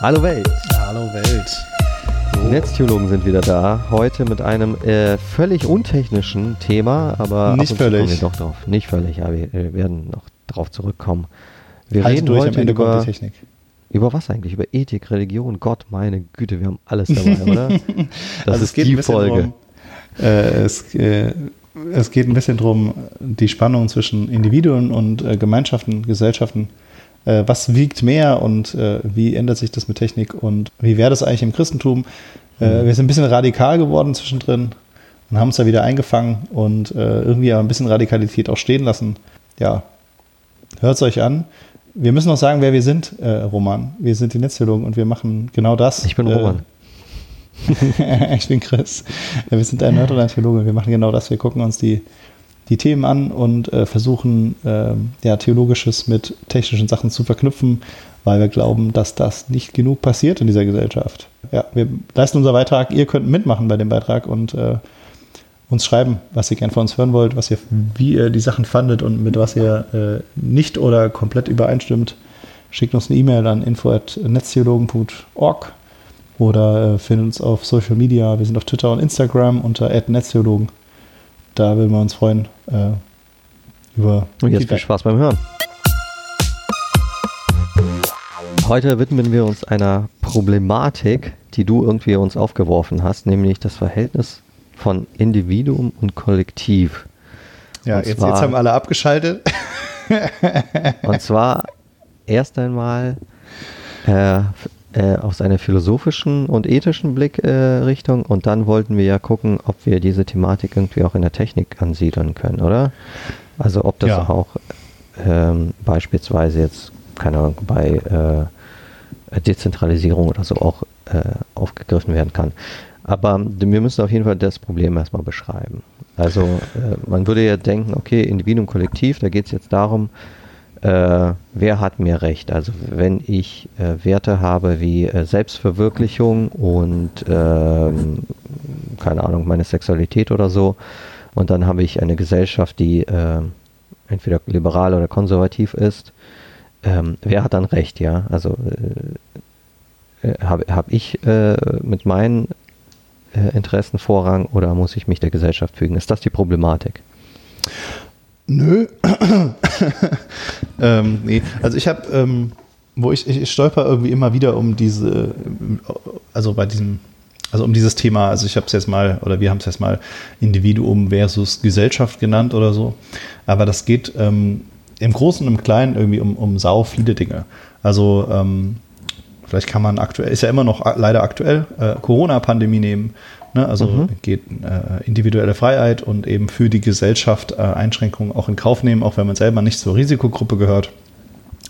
Hallo Welt. Hallo Welt. Die Netztheologen sind wieder da. Heute mit einem äh, völlig untechnischen Thema, aber Nicht völlig. wir doch drauf. Nicht völlig, aber wir äh, werden noch drauf zurückkommen. Wir Halt reden durch, am heute über, Technik. über was eigentlich? Über Ethik, Religion, Gott, meine Güte, wir haben alles dabei, oder? Das Also ist die Folge. Drum, äh, es, äh, es geht ein bisschen darum, die Spannung zwischen Individuen und äh, Gemeinschaften, Gesellschaften. Äh, was wiegt mehr und äh, wie ändert sich das mit Technik und wie wäre das eigentlich im Christentum? Äh, wir sind ein bisschen radikal geworden zwischendrin und haben uns da wieder eingefangen und äh, irgendwie aber ein bisschen Radikalität auch stehen lassen. Ja, hört es euch an. Wir müssen noch sagen, wer wir sind, äh, Roman. Wir sind die Netztheologen und wir machen genau das. Ich bin Äh, Roman. ich bin Chris. Wir sind ein Nerd und ein Theologe. Wir machen genau das. Wir gucken uns die, die Themen an und äh, versuchen, ähm, ja, Theologisches mit technischen Sachen zu verknüpfen, weil wir glauben, dass das nicht genug passiert in dieser Gesellschaft. Ja, wir leisten unser Beitrag. Ihr könnt mitmachen bei dem Beitrag und äh, uns schreiben, was ihr gern von uns hören wollt, was ihr, wie ihr die Sachen fandet und mit was ihr äh, nicht oder komplett übereinstimmt. Schickt uns eine E-Mail an info.netztheologen.org oder äh, findet uns auf Social Media. Wir sind auf Twitter und Instagram unter @netztheologen. Da würden wir uns freuen äh, über Und jetzt viel. Spaß beim Hören. Heute widmen wir uns einer Problematik, die du irgendwie uns aufgeworfen hast, nämlich das Verhältnis von Individuum und Kollektiv. Ja, Und jetzt, zwar- jetzt haben alle abgeschaltet. Und zwar erst einmal äh, äh, aus einer philosophischen und ethischen Blickrichtung äh, und dann wollten wir ja gucken, ob wir diese Thematik irgendwie auch in der Technik ansiedeln können, oder? Also ob das Ja. auch ähm, beispielsweise jetzt, keine Ahnung, bei äh, Dezentralisierung oder so auch äh, aufgegriffen werden kann. Aber wir müssen auf jeden Fall das Problem erstmal beschreiben. Also äh, man würde ja denken, okay, Individuum, Kollektiv, da geht es jetzt darum, äh, wer hat mir recht? Also wenn ich äh, Werte habe wie äh, Selbstverwirklichung und ähm, keine Ahnung, meine Sexualität oder so, und dann habe ich eine Gesellschaft, die äh, entweder liberal oder konservativ ist, ähm, wer hat dann recht, ja? Also äh, äh, habe hab ich äh, mit meinen Interessen Vorrang oder muss ich mich der Gesellschaft fügen? Ist das die Problematik? Nö. Ähm, nee, also ich habe, ähm, wo ich, ich stolper irgendwie immer wieder um diese, also bei diesem, also um dieses Thema, also ich habe es jetzt mal, oder wir haben es jetzt mal Individuum versus Gesellschaft genannt oder so. Aber das geht ähm, im Großen und im Kleinen irgendwie um, um sau viele Dinge. Also ähm, vielleicht kann man aktuell, ist ja immer noch leider aktuell, äh, Corona-Pandemie nehmen. Ne? Also Mhm. geht äh, individuelle Freiheit und eben für die Gesellschaft äh, Einschränkungen auch in Kauf nehmen, auch wenn man selber nicht zur Risikogruppe gehört.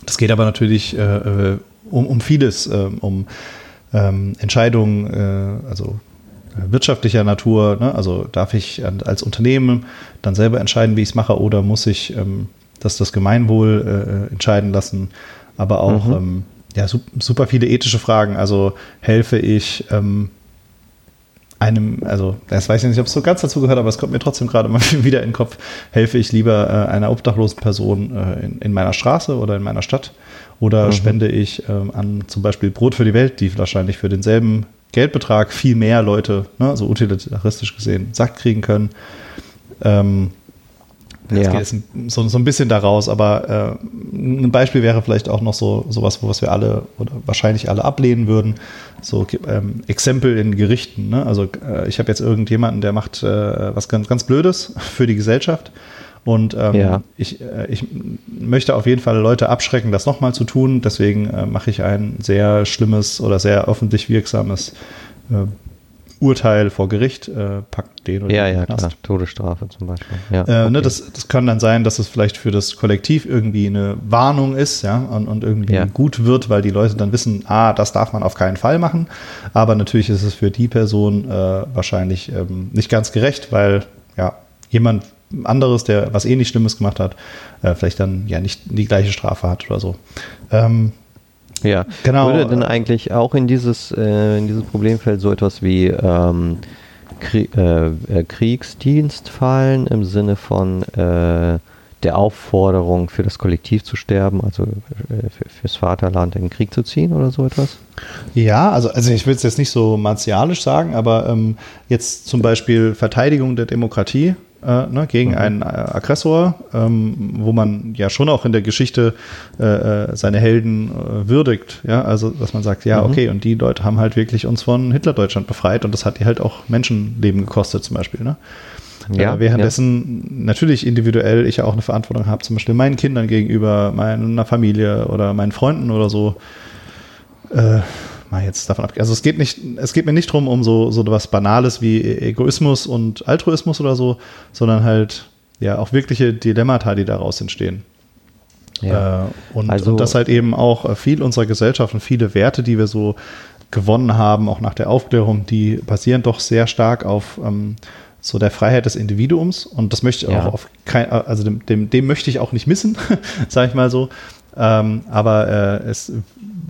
Das geht aber natürlich äh, äh, um, um vieles, äh, um ähm, Entscheidungen, äh, also äh, wirtschaftlicher Natur. Ne? Also darf ich als Unternehmen dann selber entscheiden, wie ich es mache, oder muss ich ähm, das, das Gemeinwohl äh, entscheiden lassen? Aber auch Mhm. ähm, ja, sup- super viele ethische Fragen. Also helfe ich ähm, einem, also das weiß ich nicht, ob es so ganz dazu gehört, aber es kommt mir trotzdem gerade mal wieder in den Kopf, helfe ich lieber äh, einer obdachlosen Person äh, in, in meiner Straße oder in meiner Stadt oder Mhm. spende ich ähm, an zum Beispiel Brot für die Welt, die wahrscheinlich für denselben Geldbetrag viel mehr Leute, ne, so utilitaristisch gesehen, satt kriegen können. Ähm, das Ja. geht jetzt so, so ein bisschen daraus, aber äh, ein Beispiel wäre vielleicht auch noch so sowas, was wir alle oder wahrscheinlich alle ablehnen würden. So ähm, Exempel in Gerichten. Ne? Also äh, ich habe jetzt irgendjemanden, der macht äh, was ganz, ganz Blödes für die Gesellschaft. Und ähm, Ja. ich, äh, ich möchte auf jeden Fall Leute abschrecken, das nochmal zu tun. Deswegen äh, mache ich ein sehr schlimmes oder sehr öffentlich wirksames äh, Urteil vor Gericht, äh, packt den oder Ja, den ja, Knast. klar. Todesstrafe zum Beispiel. Ja, Äh, ne, okay. das, das kann dann sein, dass es vielleicht für das Kollektiv irgendwie eine Warnung ist, ja, und, und irgendwie Ja. gut wird, weil die Leute dann wissen, ah, das darf man auf keinen Fall machen. Aber natürlich ist es für die Person äh, wahrscheinlich ähm, nicht ganz gerecht, weil ja jemand anderes, der was ähnlich Schlimmes gemacht hat, äh, vielleicht dann ja nicht die gleiche Strafe hat oder so. Ähm, Ja, Genau. Würde denn eigentlich auch in dieses, äh, in dieses Problemfeld so etwas wie ähm, Krie äh, äh, Kriegsdienst fallen im Sinne von äh, der Aufforderung, für das Kollektiv zu sterben, also äh, für, fürs Vaterland in den Krieg zu ziehen oder so etwas? Ja, also, also ich will es jetzt nicht so martialisch sagen, aber ähm, jetzt zum Beispiel Verteidigung der Demokratie äh, ne, gegen mhm. einen äh, Aggressor, ähm, wo man ja schon auch in der Geschichte äh, äh seine Helden äh, würdigt. Ja, also dass man sagt, ja, mhm. okay, und die Leute haben halt wirklich uns von Hitler-Deutschland befreit und das hat die halt auch Menschenleben gekostet, zum Beispiel. Ne? Ja, äh, währenddessen ja. natürlich individuell ich ja auch eine Verantwortung habe, zum Beispiel meinen Kindern gegenüber, meiner Familie oder meinen Freunden oder so. Äh, mal jetzt davon ab. Also es geht nicht, es geht mir nicht drum um so, so was Banales wie e-, Egoismus und Altruismus oder so, sondern halt ja auch wirkliche Dilemmata, die daraus entstehen. Ja. Äh, und, also, und das halt eben auch äh, viel unserer Gesellschaft und viele Werte, die wir so gewonnen haben, auch nach der Aufklärung, die basieren doch sehr stark auf ähm, so der Freiheit des Individuums und das möchte ich ja. auch auf kein, also dem, dem, dem möchte ich auch nicht missen, sage ich mal so. Ähm, aber äh, es,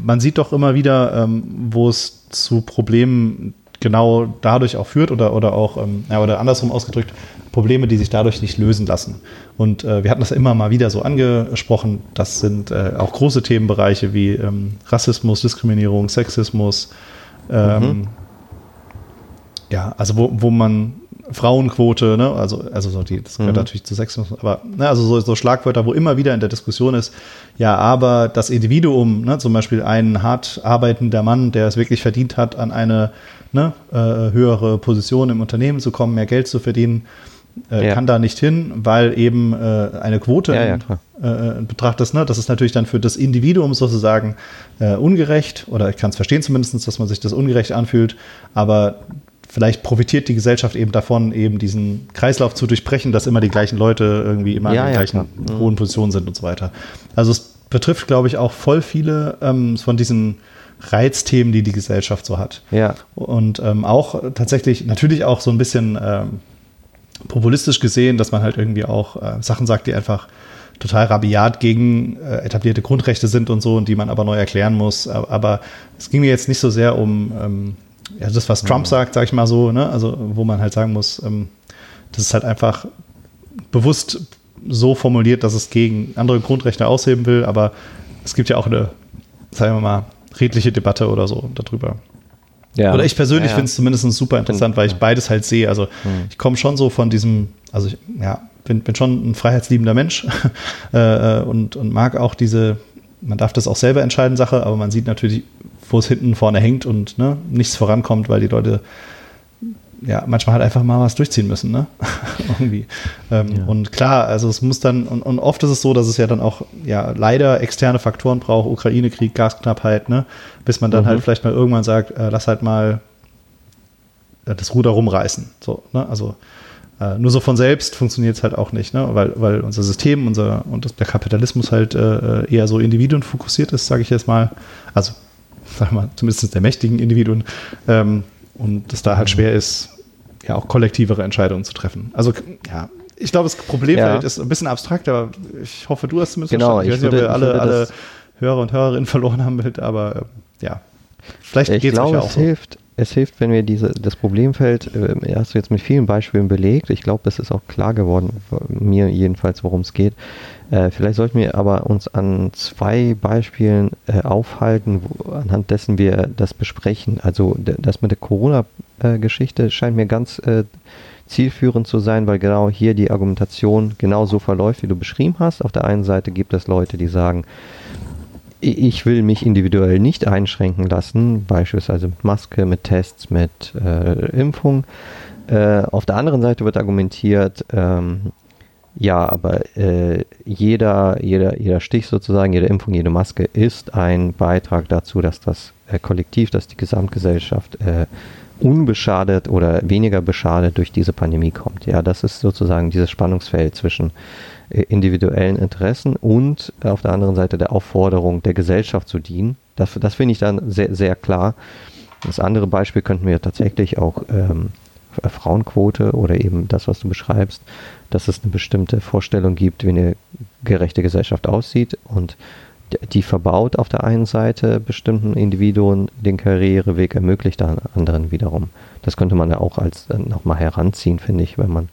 man sieht doch immer wieder, ähm, wo es zu Problemen genau dadurch auch führt oder, oder auch, ähm, ja, oder andersrum ausgedrückt, Probleme, die sich dadurch nicht lösen lassen. Und äh, wir hatten das immer mal wieder so angesprochen. Das sind äh, auch große Themenbereiche wie ähm, Rassismus, Diskriminierung, Sexismus. Ähm, mhm. Ja, also wo, wo man Frauenquote, ne? also, also so die, das gehört mhm. natürlich zu Sexismus, aber ne, also so, so, Schlagwörter, wo immer wieder in der Diskussion ist, ja, aber das Individuum, ne, zum Beispiel ein hart arbeitender Mann, der es wirklich verdient hat, an eine ne, äh, höhere Position im Unternehmen zu kommen, mehr Geld zu verdienen, äh, ja. kann da nicht hin, weil eben äh, eine Quote ja, ja, in, äh, Betracht ist. Ne? Das ist natürlich dann für das Individuum sozusagen äh, ungerecht, oder ich kann es verstehen zumindest, dass man sich das ungerecht anfühlt, aber vielleicht profitiert die Gesellschaft eben davon, eben diesen Kreislauf zu durchbrechen, dass immer die gleichen Leute irgendwie immer ja, in den ja, gleichen klar. Mhm. hohen Positionen sind und so weiter. Also es betrifft, glaube ich, auch voll viele ähm, von diesen Reizthemen, die die Gesellschaft so hat. Ja. Und ähm, auch tatsächlich, natürlich auch so ein bisschen ähm, populistisch gesehen, dass man halt irgendwie auch äh, Sachen sagt, die einfach total rabiat gegen äh, etablierte Grundrechte sind und so und die man aber neu erklären muss. Aber, aber es ging mir jetzt nicht so sehr um ähm, ja, das, was Trump sagt, sag ich mal so, ne? also wo man halt sagen muss, ähm, das ist halt einfach bewusst so formuliert, dass es gegen andere Grundrechte ausheben will, aber es gibt ja auch eine, sagen wir mal, redliche Debatte oder so darüber. Ja. Oder ich persönlich ja, ja. finde es zumindest super interessant, weil ich beides halt sehe. Also mhm. ich komme schon so von diesem, also ich, ja, bin, bin schon ein freiheitsliebender Mensch äh, äh, und, und mag auch diese, man darf das auch selber entscheiden, Sache, aber man sieht natürlich wo es hinten vorne hängt und ne, nichts vorankommt, weil die Leute ja manchmal halt einfach mal was durchziehen müssen, ne? Irgendwie. Ähm, ja. Und klar, also es muss dann, und, und, oft ist es so, dass es ja dann auch ja leider externe Faktoren braucht, Ukraine-Krieg, Gasknappheit, ne? Bis man dann halt mhm. halt vielleicht mal irgendwann sagt, äh, lass halt mal äh, das Ruder rumreißen. So, ne? Also äh, nur so von selbst funktioniert es halt auch nicht, ne? weil, weil unser System unser, und der Kapitalismus halt äh, eher so individuenfokussiert ist, sage ich jetzt mal. Also sag mal, zumindest der mächtigen Individuen, ähm, und es da halt mhm. schwer ist, ja auch kollektivere Entscheidungen zu treffen. Also ja, ich glaube, das Problemfeld ja. ist ein bisschen abstrakt, aber ich hoffe, du hast zumindest genau, verstanden. Ich, ich weiß nicht, ob wir alle, alle Hörer und Hörerinnen verloren haben, aber äh, ja, vielleicht geht es ja auch es so. hilft, es hilft, wenn wir diese, das Problemfeld, äh, hast du jetzt mit vielen Beispielen belegt, ich glaube, es ist auch klar geworden, mir jedenfalls, worum es geht. Äh, vielleicht sollten wir aber uns an zwei Beispielen äh, aufhalten, wo, anhand dessen wir das besprechen. Also das mit der Corona-Geschichte scheint mir ganz äh, zielführend zu sein, weil genau hier die Argumentation genau so verläuft, wie du beschrieben hast. Auf der einen Seite gibt es Leute, die sagen, ich will mich individuell nicht einschränken lassen, beispielsweise mit Maske, mit Tests, mit äh, Impfung. Äh, auf der anderen Seite wird argumentiert, ähm, ja, aber äh, jeder, jeder, jeder Stich sozusagen, jede Impfung, jede Maske ist ein Beitrag dazu, dass das äh, Kollektiv, dass die Gesamtgesellschaft äh, unbeschadet oder weniger beschadet durch diese Pandemie kommt. Ja, das ist sozusagen dieses Spannungsfeld zwischen äh, individuellen Interessen und auf der anderen Seite der Aufforderung der Gesellschaft zu dienen. Das, das finde ich dann sehr, sehr klar. Das andere Beispiel könnten wir tatsächlich auch ähm, Frauenquote oder eben das, was du beschreibst, dass es eine bestimmte Vorstellung gibt, wie eine gerechte Gesellschaft aussieht und die verbaut auf der einen Seite bestimmten Individuen den Karriereweg, ermöglicht anderen wiederum. Das könnte man ja auch als äh, nochmal heranziehen, finde ich, wenn man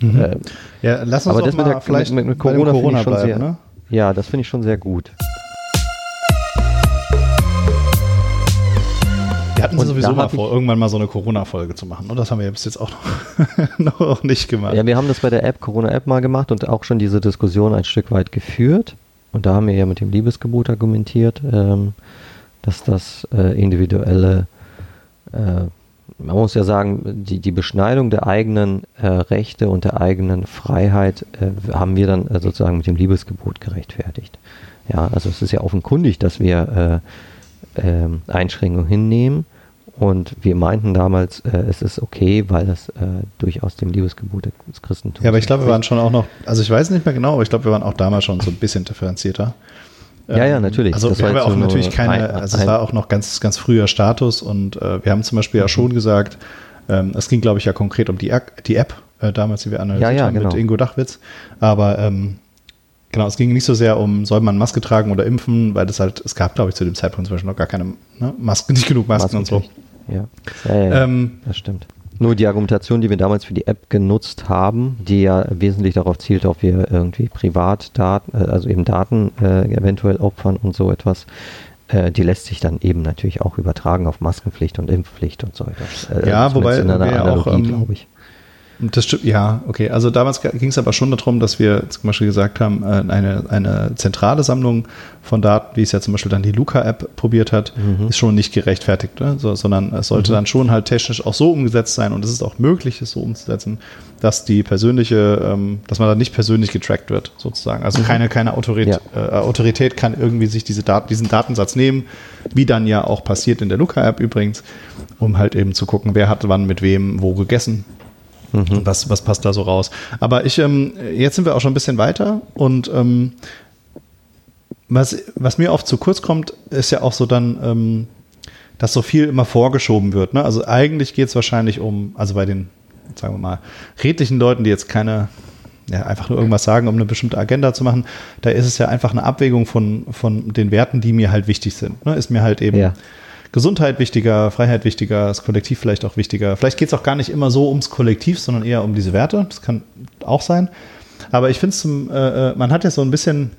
Mhm. Äh, ja, lass uns aber das mal mit der, vielleicht mit, mit Corona, Corona bleiben, sehr, ne? Ja, das finde ich schon sehr gut. Wir hatten Und sowieso mal vor, irgendwann mal so eine Corona-Folge zu machen. Und das haben wir bis jetzt auch noch, noch nicht gemacht. Ja, wir haben das bei der App, Corona-App mal gemacht und auch schon diese Diskussion ein Stück weit geführt. Und da haben wir ja mit dem Liebesgebot argumentiert, ähm, dass das äh, individuelle, äh, man muss ja sagen, die, die Beschneidung der eigenen äh, Rechte und der eigenen Freiheit äh, haben wir dann äh, sozusagen mit dem Liebesgebot gerechtfertigt. Ja, also es ist ja offenkundig, dass wir äh, ähm, Einschränkungen hinnehmen. Und wir meinten damals, äh, es ist okay, weil das äh, durchaus dem Liebesgebot des Christentums Ja, aber ich glaube, wir waren schon auch noch, also ich weiß nicht mehr genau, aber ich glaube, wir waren auch damals schon so ein bisschen differenzierter. Ja, ja, natürlich. Also Das wir haben ja auch natürlich keine, ein- also es war auch noch ganz, ganz früher Status und äh, wir haben zum Beispiel Mhm. ja schon gesagt, ähm, es ging, glaube ich, ja konkret um die, App- die App äh, damals, die wir analysiert Ja, ja, haben mit genau. Ingo Dachwitz. Aber ähm, genau, es ging nicht so sehr um, soll man Maske tragen oder impfen, weil das halt, es gab, glaube ich, zu dem Zeitpunkt zum Beispiel noch gar keine ne, Masken, nicht genug Masken, und so. Ja, ja, ja, ja Ähm, das stimmt. Nur die Argumentation, die wir damals für die App genutzt haben, die ja wesentlich darauf zielt, ob wir irgendwie Privatdaten, äh, also eben Daten äh, eventuell opfern und so etwas, äh, die lässt sich dann eben natürlich auch übertragen auf Maskenpflicht und Impfpflicht und so etwas. Äh, Ja, wobei wir ja auch, ähm, glaube ich. Das stimmt, ja, okay. Also damals ging es aber schon darum, dass wir zum Beispiel gesagt haben, äh, eine, eine zentrale Sammlung von Daten, wie es ja zum Beispiel dann die Luca-App probiert hat, Mhm. ist schon nicht gerechtfertigt, ne? so, sondern es sollte Mhm. dann schon halt technisch auch so umgesetzt sein und es ist auch möglich, es so umzusetzen, dass die persönliche, ähm, dass man da nicht persönlich getrackt wird, sozusagen. Also keine, keine Autorität, äh, Autorität kann irgendwie sich diese Daten, diesen Datensatz nehmen, wie dann ja auch passiert in der Luca-App übrigens, um halt eben zu gucken, wer hat wann mit wem wo gegessen Mhm. was, was passt da so raus? Aber ich, ähm, jetzt sind wir auch schon ein bisschen weiter und ähm, was, was mir oft zu kurz kommt, ist ja auch so dann, ähm, dass so viel immer vorgeschoben wird. Ne? Also eigentlich geht es wahrscheinlich um, also bei den, sagen wir mal, redlichen Leuten, die jetzt keine, ja, einfach nur irgendwas sagen, um eine bestimmte Agenda zu machen, da ist es ja einfach eine Abwägung von, von den Werten, die mir halt wichtig sind. Ne? Ist mir halt eben Ja. Gesundheit wichtiger, Freiheit wichtiger, das Kollektiv vielleicht auch wichtiger. Vielleicht geht es auch gar nicht immer so ums Kollektiv, sondern eher um diese Werte. Das kann auch sein. Aber ich finde es, äh, äh, man hat ja so ein bisschen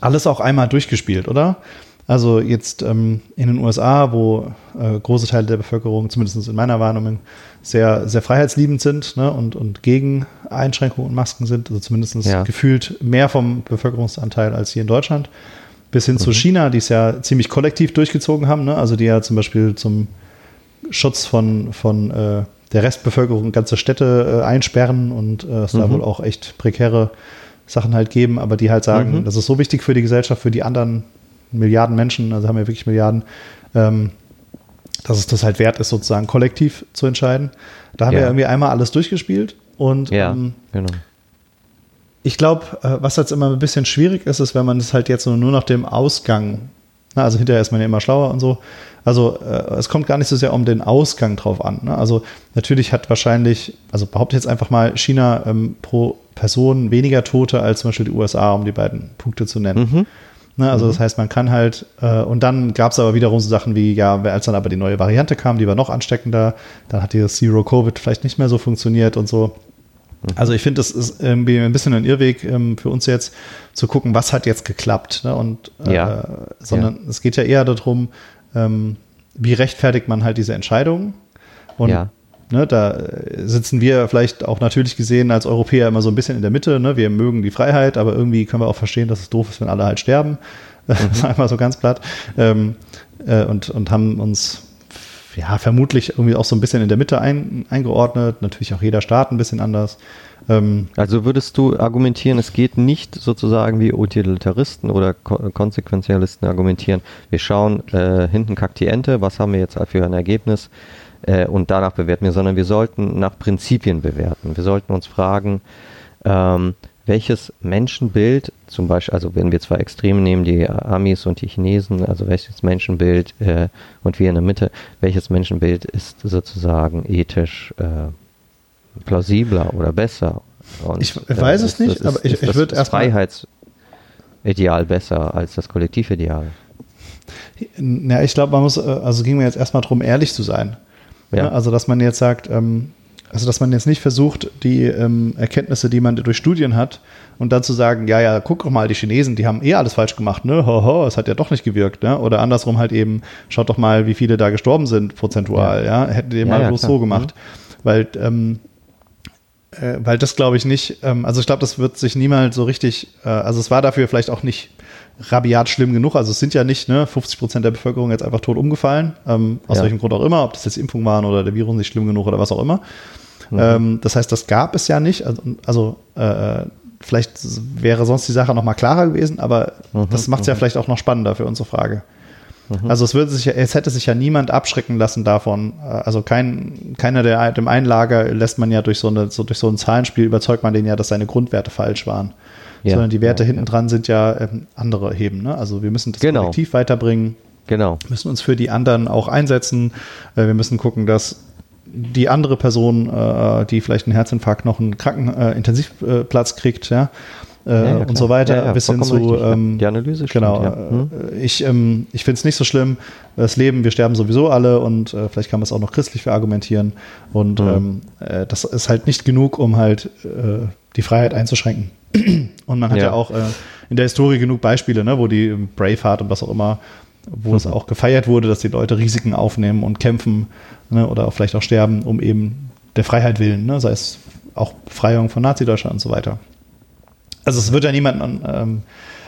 alles auch einmal durchgespielt, oder? Also jetzt ähm, in den USA, wo äh, große Teile der Bevölkerung, zumindest in meiner Wahrnehmung, sehr, sehr freiheitsliebend sind ne, und, und gegen Einschränkungen und Masken sind, also zumindest Ja. gefühlt mehr vom Bevölkerungsanteil als hier in Deutschland, bis hin zu Mhm. China, die es ja ziemlich kollektiv durchgezogen haben, ne? also die ja zum Beispiel zum Schutz von, von äh, der Restbevölkerung ganze Städte äh, einsperren und äh, es da Mhm. wohl auch echt prekäre Sachen halt geben, aber die halt sagen, Mhm. das ist so wichtig für die Gesellschaft, für die anderen Milliarden Menschen, also haben wir wirklich Milliarden, ähm, dass es das halt wert ist, sozusagen kollektiv zu entscheiden. Da haben Ja. wir irgendwie einmal alles durchgespielt und Ja, ähm, genau. Ich glaube, äh, was jetzt immer ein bisschen schwierig ist, ist, wenn man es halt jetzt nur nach dem Ausgang, na, also hinterher ist man ja immer schlauer und so. Also äh, es kommt gar nicht so sehr um den Ausgang drauf an. Ne? Also natürlich hat wahrscheinlich, also behaupte jetzt einfach mal, China ähm, pro Person weniger Tote als zum Beispiel die USA, um die beiden Punkte zu nennen. Mhm. Ne, also das heißt, man kann halt, äh, und dann gab es aber wiederum so Sachen wie, ja, als dann aber die neue Variante kam, die war noch ansteckender, dann hat dieses Zero-Covid vielleicht nicht mehr so funktioniert und so. Also ich finde, das ist irgendwie ein bisschen ein Irrweg ähm, für uns jetzt, zu gucken, was hat jetzt geklappt. Ne? Und, äh, Ja. Sondern es geht ja eher darum, ähm, wie rechtfertigt man halt diese Entscheidung. Und Ja. ne, da sitzen wir vielleicht auch natürlich gesehen als Europäer immer so ein bisschen in der Mitte. Ne? Wir mögen die Freiheit, aber irgendwie können wir auch verstehen, dass es doof ist, wenn alle halt sterben. Sagen wir so ganz platt. Ähm, äh, und, und haben uns ja, vermutlich irgendwie auch so ein bisschen in der Mitte ein, eingeordnet. Natürlich auch jeder Staat ein bisschen anders. Ähm, Also würdest du argumentieren, es geht nicht sozusagen wie Utilitaristen oder Ko Konsequenzialisten argumentieren. Wir schauen, äh, hinten kackt die Ente, was haben wir jetzt für ein Ergebnis äh, und danach bewerten wir, sondern wir sollten nach Prinzipien bewerten. Wir sollten uns fragen, ähm, welches Menschenbild, zum Beispiel, also wenn wir zwei Extreme nehmen, die Amis und die Chinesen, also welches Menschenbild äh, und wir in der Mitte, welches Menschenbild ist sozusagen ethisch äh, plausibler oder besser? Und, Ich weiß es ist nicht, das- aber ich- ist ich das würd erst mal- Freiheitsideal besser als das Kollektivideal. ja, ich glaube, man muss, äh, also ging mir jetzt erstmal darum, ehrlich zu sein. Ja. Ne? Also, dass man jetzt sagt, ähm, Also, dass man jetzt nicht versucht, die ähm, Erkenntnisse, die man durch Studien hat, und dann zu sagen, ja, ja, guck doch mal, die Chinesen, die haben eh alles falsch gemacht, ne? Ho, es hat ja doch nicht gewirkt, ne? Oder andersrum halt eben, schaut doch mal, wie viele da gestorben sind, prozentual, ja? ja? Hätten die ja, mal ja, bloß klar. so gemacht. Mhm. Weil, ähm, äh, weil das glaube ich nicht, ähm, also ich glaube, das wird sich niemals so richtig, äh, also es war dafür vielleicht auch nicht rabiat schlimm genug. Also es sind ja nicht ne, 50 Prozent der Bevölkerung jetzt einfach tot umgefallen, ähm, aus ja. welchem Grund auch immer, ob das jetzt Impfungen waren oder der Virus nicht schlimm genug oder was auch immer. Mhm. Ähm, das heißt, das gab es ja nicht. Also, also äh, vielleicht wäre sonst die Sache noch mal klarer gewesen, aber mhm. das macht es ja mhm. vielleicht auch noch spannender für unsere Frage. Mhm. Also es würde sich, es hätte sich ja niemand abschrecken lassen davon. Äh, also kein, keiner der dem einen Lager lässt man ja durch so eine, so durch so ein Zahlenspiel überzeugt man den ja, dass seine Grundwerte falsch waren ja, sondern die Werte ja, hinten dran sind ja ähm, andere Heben. Ne? Also wir müssen das genau. Kollektiv weiterbringen. Genau. Müssen uns für die anderen auch einsetzen. Äh, wir müssen gucken, dass die andere Person, äh, die vielleicht einen Herzinfarkt noch einen Krankenintensivplatz äh, kriegt, ja, äh, ja, und so weiter, ja, ja, bis hin zu ähm, die Analyse genau. Stimmt, hm? Ich, ähm, ich finde es nicht so schlimm. Das Leben, wir sterben sowieso alle und äh, vielleicht kann man es auch noch christlich verargumentieren. Und hm. ähm, äh, das ist halt nicht genug, um halt äh, die Freiheit einzuschränken. Und man hat ja, ja auch äh, in der Historie genug Beispiele, ne, wo die Braveheart und was auch immer, wo mhm. es auch gefeiert wurde, dass die Leute Risiken aufnehmen und kämpfen ne, oder auch vielleicht auch sterben, um eben der Freiheit willen, ne, sei es auch Befreiung von Nazi-Deutschland und so weiter. Also es wird ja niemand, ähm,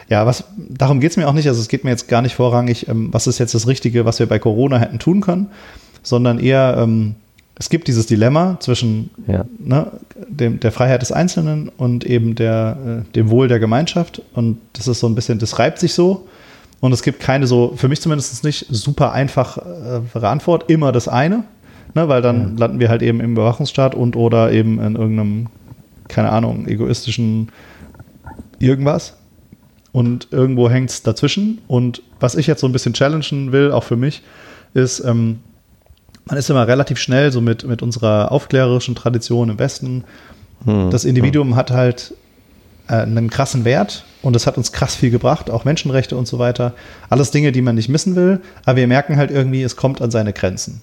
ja, was, darum geht es mir auch nicht, also es geht mir jetzt gar nicht vorrangig, ähm, was ist jetzt das Richtige, was wir bei Corona hätten tun können, sondern eher, ähm, es gibt dieses Dilemma zwischen ja. ne, dem, der Freiheit des Einzelnen und eben der, äh, dem Wohl der Gemeinschaft. Und das ist so ein bisschen, das reibt sich so. Und es gibt keine so, für mich zumindest nicht super einfache äh, Antwort, immer das eine, ne, weil dann ja. landen wir halt eben im Überwachungsstaat und oder eben in irgendeinem, keine Ahnung, egoistischen irgendwas. Und irgendwo hängt es dazwischen. Und was ich jetzt so ein bisschen challengen will, auch für mich, ist, ähm, man ist immer relativ schnell so mit, mit unserer aufklärerischen Tradition im Westen. Hm. Das Individuum hm. hat halt äh, einen krassen Wert und es hat uns krass viel gebracht, auch Menschenrechte und so weiter. Alles Dinge, die man nicht missen will, aber wir merken halt irgendwie, es kommt an seine Grenzen.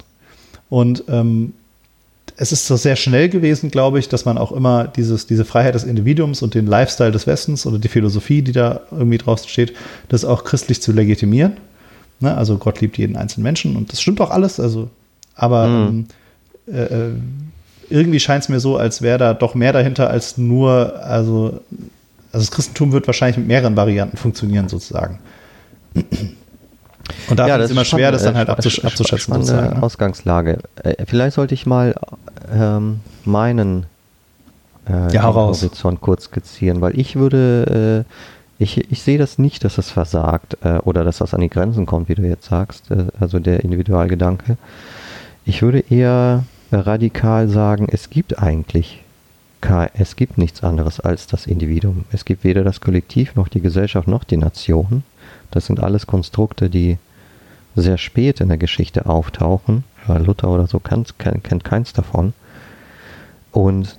Und ähm, es ist so sehr schnell gewesen, glaube ich, dass man auch immer dieses, diese Freiheit des Individuums und den Lifestyle des Westens oder die Philosophie, die da irgendwie drauf steht, das auch christlich zu legitimieren. Ne? Also Gott liebt jeden einzelnen Menschen und das stimmt auch alles. Also aber mhm. ähm, äh, äh, irgendwie scheint es mir so, als wäre da doch mehr dahinter als nur, also, also das Christentum wird wahrscheinlich mit mehreren Varianten funktionieren, sozusagen. Und da ja, ist es immer schwer, das dann halt abzusch abzuschätzen. Sozusagen, ne? Ausgangslage. Äh, vielleicht sollte ich mal ähm, meinen äh, ja, Horizont kurz skizzieren, weil ich würde, äh, ich, ich sehe das nicht, dass es versagt äh, oder dass das an die Grenzen kommt, wie du jetzt sagst, äh, also der Individualgedanke. Ich würde eher radikal sagen, es gibt eigentlich es gibt nichts anderes als das Individuum. Es gibt weder das Kollektiv noch die Gesellschaft noch die Nation. Das sind alles Konstrukte, die sehr spät in der Geschichte auftauchen. Luther oder so kennt, kennt keins davon. Und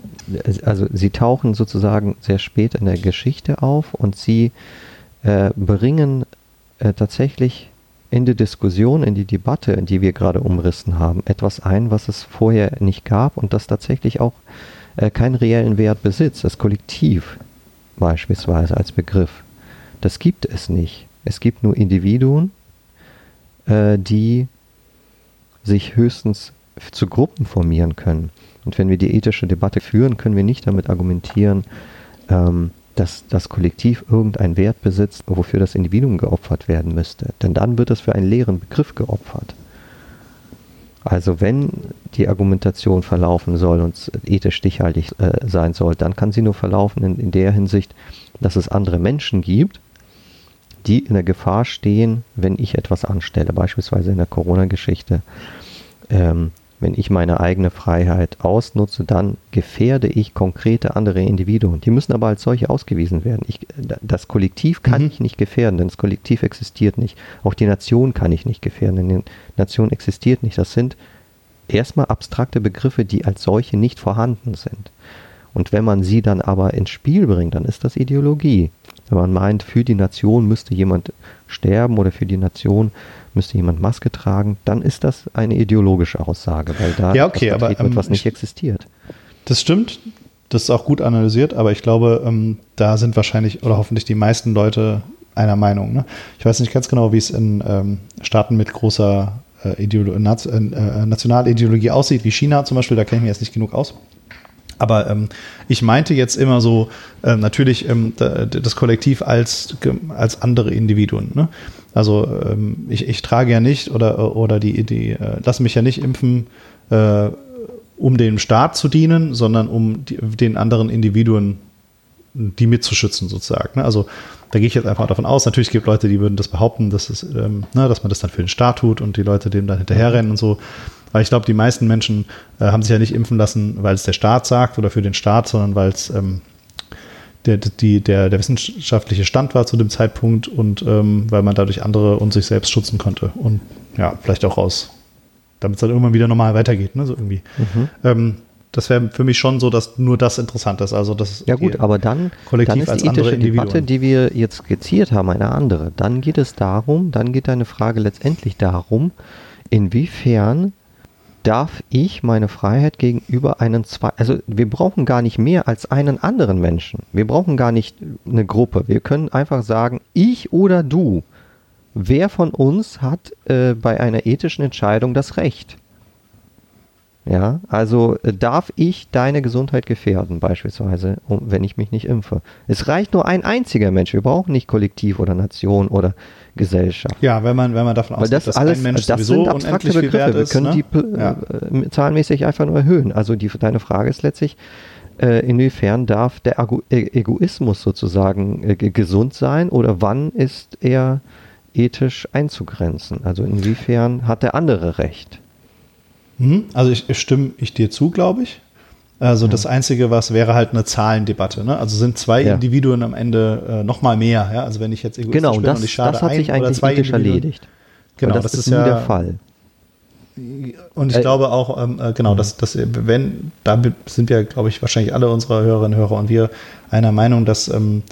also sie tauchen sozusagen sehr spät in der Geschichte auf und sie äh, bringen äh, tatsächlich in die Diskussion, in die Debatte, die wir gerade umrissen haben, etwas ein, was es vorher nicht gab und das tatsächlich auch äh, keinen reellen Wert besitzt. Das Kollektiv beispielsweise als Begriff, das gibt es nicht. Es gibt nur Individuen, äh, die sich höchstens zu Gruppen formieren können. Und wenn wir die ethische Debatte führen, können wir nicht damit argumentieren, ähm, dass das Kollektiv irgendeinen Wert besitzt, wofür das Individuum geopfert werden müsste. Denn dann wird es für einen leeren Begriff geopfert. Also wenn die Argumentation verlaufen soll und ethisch stichhaltig äh, sein soll, dann kann sie nur verlaufen in, in der Hinsicht, dass es andere Menschen gibt, die in der Gefahr stehen, wenn ich etwas anstelle, beispielsweise in der Corona-Geschichte, ähm, wenn ich meine eigene Freiheit ausnutze, dann gefährde ich konkrete andere Individuen. Die müssen aber als solche ausgewiesen werden. Ich, das Kollektiv kann mhm. ich nicht gefährden, denn das Kollektiv existiert nicht. Auch die Nation kann ich nicht gefährden, denn die Nation existiert nicht. Das sind erstmal abstrakte Begriffe, die als solche nicht vorhanden sind. Und wenn man sie dann aber ins Spiel bringt, dann ist das Ideologie. wenn man meint, für die Nation müsste jemand sterben oder für die Nation müsste jemand Maske tragen, dann ist das eine ideologische Aussage, weil da ja, okay, aber, ähm, nicht existiert. Das stimmt, das ist auch gut analysiert, aber ich glaube, ähm, da sind wahrscheinlich oder hoffentlich die meisten Leute einer Meinung. Ne? Ich weiß nicht ganz genau, wie es in ähm, Staaten mit großer äh, Ideolo Naz äh, äh, Nationalideologie aussieht, wie China zum Beispiel, da kenne ich mich jetzt nicht genug aus. Aber ähm, ich meinte jetzt immer so, äh, natürlich ähm, das Kollektiv als, als andere Individuen. Ne? Also ähm, ich, ich trage ja nicht oder, oder die, die äh, lasse mich ja nicht impfen, äh, um dem Staat zu dienen, sondern um die, den anderen Individuen die mitzuschützen sozusagen. Ne? Also da gehe ich jetzt einfach davon aus. Natürlich gibt es Leute, die würden das behaupten, dass, es, ähm, ne, dass man das dann für den Staat tut und die Leute dem dann hinterherrennen und so. Weil ich glaube, die meisten Menschen äh, haben sich ja nicht impfen lassen, weil es der Staat sagt oder für den Staat, sondern weil es ähm, der, die, der, der wissenschaftliche Stand war zu dem Zeitpunkt und ähm, weil man dadurch andere und sich selbst schützen konnte. Und ja, vielleicht auch raus, damit es dann irgendwann wieder normal weitergeht, ne? So irgendwie. Mhm. Ähm, das wäre für mich schon so, dass nur das interessant ist. Also das ja gut, aber dann, dann ist die ethische Debatte, die wir jetzt skizziert haben, eine andere. Dann geht es darum, dann geht deine Frage letztendlich darum, inwiefern darf ich meine Freiheit gegenüber einem zwei, also wir brauchen gar nicht mehr als einen anderen Menschen. Wir brauchen gar nicht eine Gruppe. Wir können einfach sagen, ich oder du. Wer von uns hat äh, bei einer ethischen Entscheidung das Recht? Ja, also äh, darf ich deine Gesundheit gefährden, beispielsweise, um, wenn ich mich nicht impfe? Es reicht nur ein einziger Mensch. Wir brauchen nicht Kollektiv oder Nation oder Gesellschaft. Ja, wenn man, wenn man davon ausgeht, das dass alles, ein Mensch das sind abstrakte Begriffe. Wir können ja. die ja. Äh, zahlenmäßig einfach nur erhöhen. Also die, deine Frage ist letztlich, äh, inwiefern darf der Ego e-, Egoismus sozusagen äh, gesund sein oder wann ist er ethisch einzugrenzen? Also inwiefern hat der andere Recht? Mhm. Also ich, ich stimme ich dir zu, glaube ich. Also das Einzige, was wäre halt eine Zahlendebatte. Ne? Also sind zwei ja. Individuen am Ende äh, noch mal mehr. Ja? Also wenn ich jetzt egoistisch genau, bin das, und ich schade das hat ein sich eigentlich oder zwei erledigt. Genau, das, das, ist, ja der Fall. Und ich äh, glaube auch, ähm, äh, genau, dass, dass wenn, da sind wir, glaube ich, wahrscheinlich alle unsere Hörerinnen und Hörer und wir einer Meinung, dass ähm,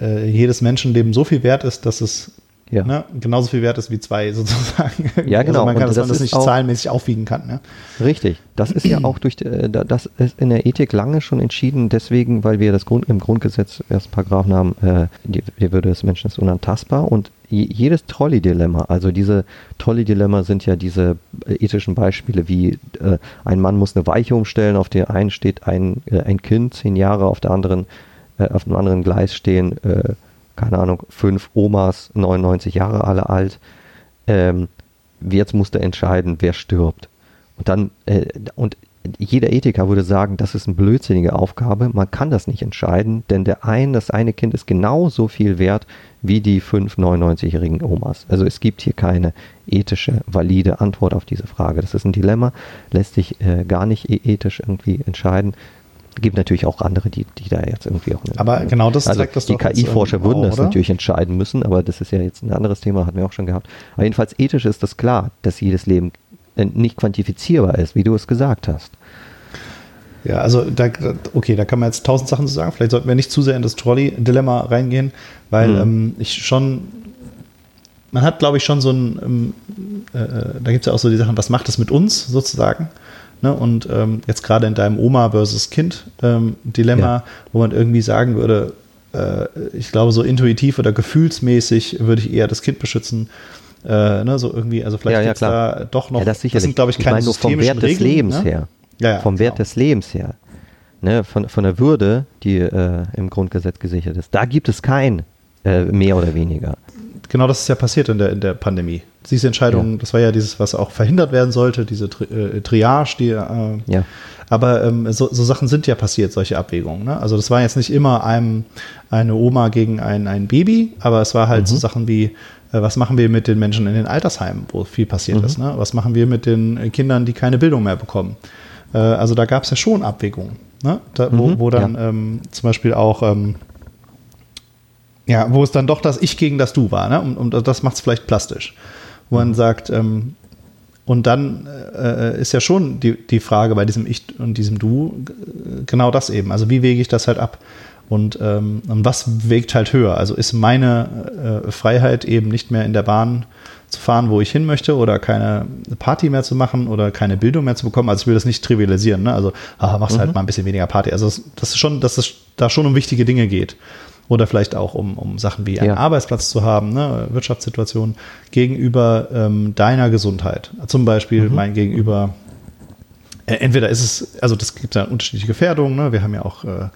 äh, jedes Menschenleben so viel wert ist, dass es ja. Ne, genauso viel wert ist wie zwei sozusagen. Ja, genau. Also man kann, das, das, das nicht zahlenmäßig aufwiegen kann. Ne? Richtig. Das ist ja auch durch, äh, das ist in der Ethik lange schon entschieden, deswegen, weil wir das Grund, im Grundgesetz erst Paragraphen haben, äh, die, die Würde des Menschen ist unantastbar und jedes Trolley-Dilemma, also diese Trolley-Dilemma sind ja diese äh, ethischen Beispiele wie äh, ein Mann muss eine Weiche umstellen, auf der einen steht ein, äh, ein Kind, zehn Jahre, auf der anderen, äh, auf dem anderen Gleis stehen äh, keine Ahnung, fünf Omas, 99 Jahre alle alt. Ähm, jetzt musste entscheiden, wer stirbt. Und dann, äh, und jeder Ethiker würde sagen, das ist eine blödsinnige Aufgabe. Man kann das nicht entscheiden, denn der ein, das eine Kind ist genauso viel wert wie die fünf 99-jährigen Omas. Also es gibt hier keine ethische, valide Antwort auf diese Frage. Das ist ein Dilemma, lässt sich äh, gar nicht ethisch irgendwie entscheiden gibt natürlich auch andere, die, die da jetzt irgendwie auch. Eine, aber genau das also das Die KI-Forscher würden das oder? natürlich entscheiden müssen, aber das ist ja jetzt ein anderes Thema, hatten wir auch schon gehabt. Aber jedenfalls ethisch ist das klar, dass jedes Leben äh, nicht quantifizierbar ist, wie du es gesagt hast. Ja, also da, okay, da kann man jetzt tausend Sachen zu sagen. Vielleicht sollten wir nicht zu sehr in das Trolley-Dilemma reingehen, weil mhm. ähm, ich schon, man hat, glaube ich, schon so ein, ähm, äh, äh da gibt es ja auch so die Sachen, was macht das mit uns sozusagen? Ne? Und ähm, jetzt gerade in deinem Oma versus Kind ähm, Dilemma, ja. wo man irgendwie sagen würde, äh, ich glaube, so intuitiv oder gefühlsmäßig würde ich eher das Kind beschützen. Äh, ne? So irgendwie, also vielleicht ja, ja, da doch noch, ja, das, das sind, glaube ich, keine ich meine, vom Wert des Lebens ne? her. Ja, ja, vom Wert genau. des Lebens her. Ne? Von, von der Würde, die äh, im Grundgesetz gesichert ist. Da gibt es kein äh, mehr oder weniger genau das ist ja passiert in der, in der Pandemie. Diese Entscheidung, ja. das war ja dieses, was auch verhindert werden sollte, diese Tri äh, Triage, die. Äh, ja. Aber ähm, so, so, Sachen sind ja passiert, solche Abwägungen. Ne? Also das war jetzt nicht immer einem, eine Oma gegen ein, ein Baby, aber es war halt mhm. so Sachen wie, äh, was machen wir mit den Menschen in den Altersheimen, wo viel passiert mhm. ist. Ne? Was machen wir mit den Kindern, die keine Bildung mehr bekommen? Äh, also da gab es ja schon Abwägungen, ne? da, wo, mhm. wo, dann ja. ähm, zum Beispiel auch ähm, ja, wo es dann doch das Ich gegen das Du war, ne? Und, und das macht es vielleicht plastisch. Wo man sagt, ähm, und dann äh, ist ja schon die, die Frage bei diesem Ich und diesem Du äh, genau das eben. Also wie wege ich das halt ab? Und, ähm, und was wägt halt höher? Also ist meine äh, Freiheit eben nicht mehr in der Bahn zu fahren, wo ich hin möchte oder keine Party mehr zu machen oder keine Bildung mehr zu bekommen. Also ich will das nicht trivialisieren. Ne? Also ah, machst halt mhm. halt mal ein bisschen weniger Party. Also das ist schon, dass es da schon um wichtige Dinge geht. Oder vielleicht auch um, um Sachen wie einen ja. Arbeitsplatz zu haben, ne? Wirtschaftssituation gegenüber ähm, deiner Gesundheit. Zum Beispiel mhm. mein Gegenüber. Äh, entweder ist es, also das gibt ja unterschiedliche Gefährdungen. Ne? Wir haben ja auch äh,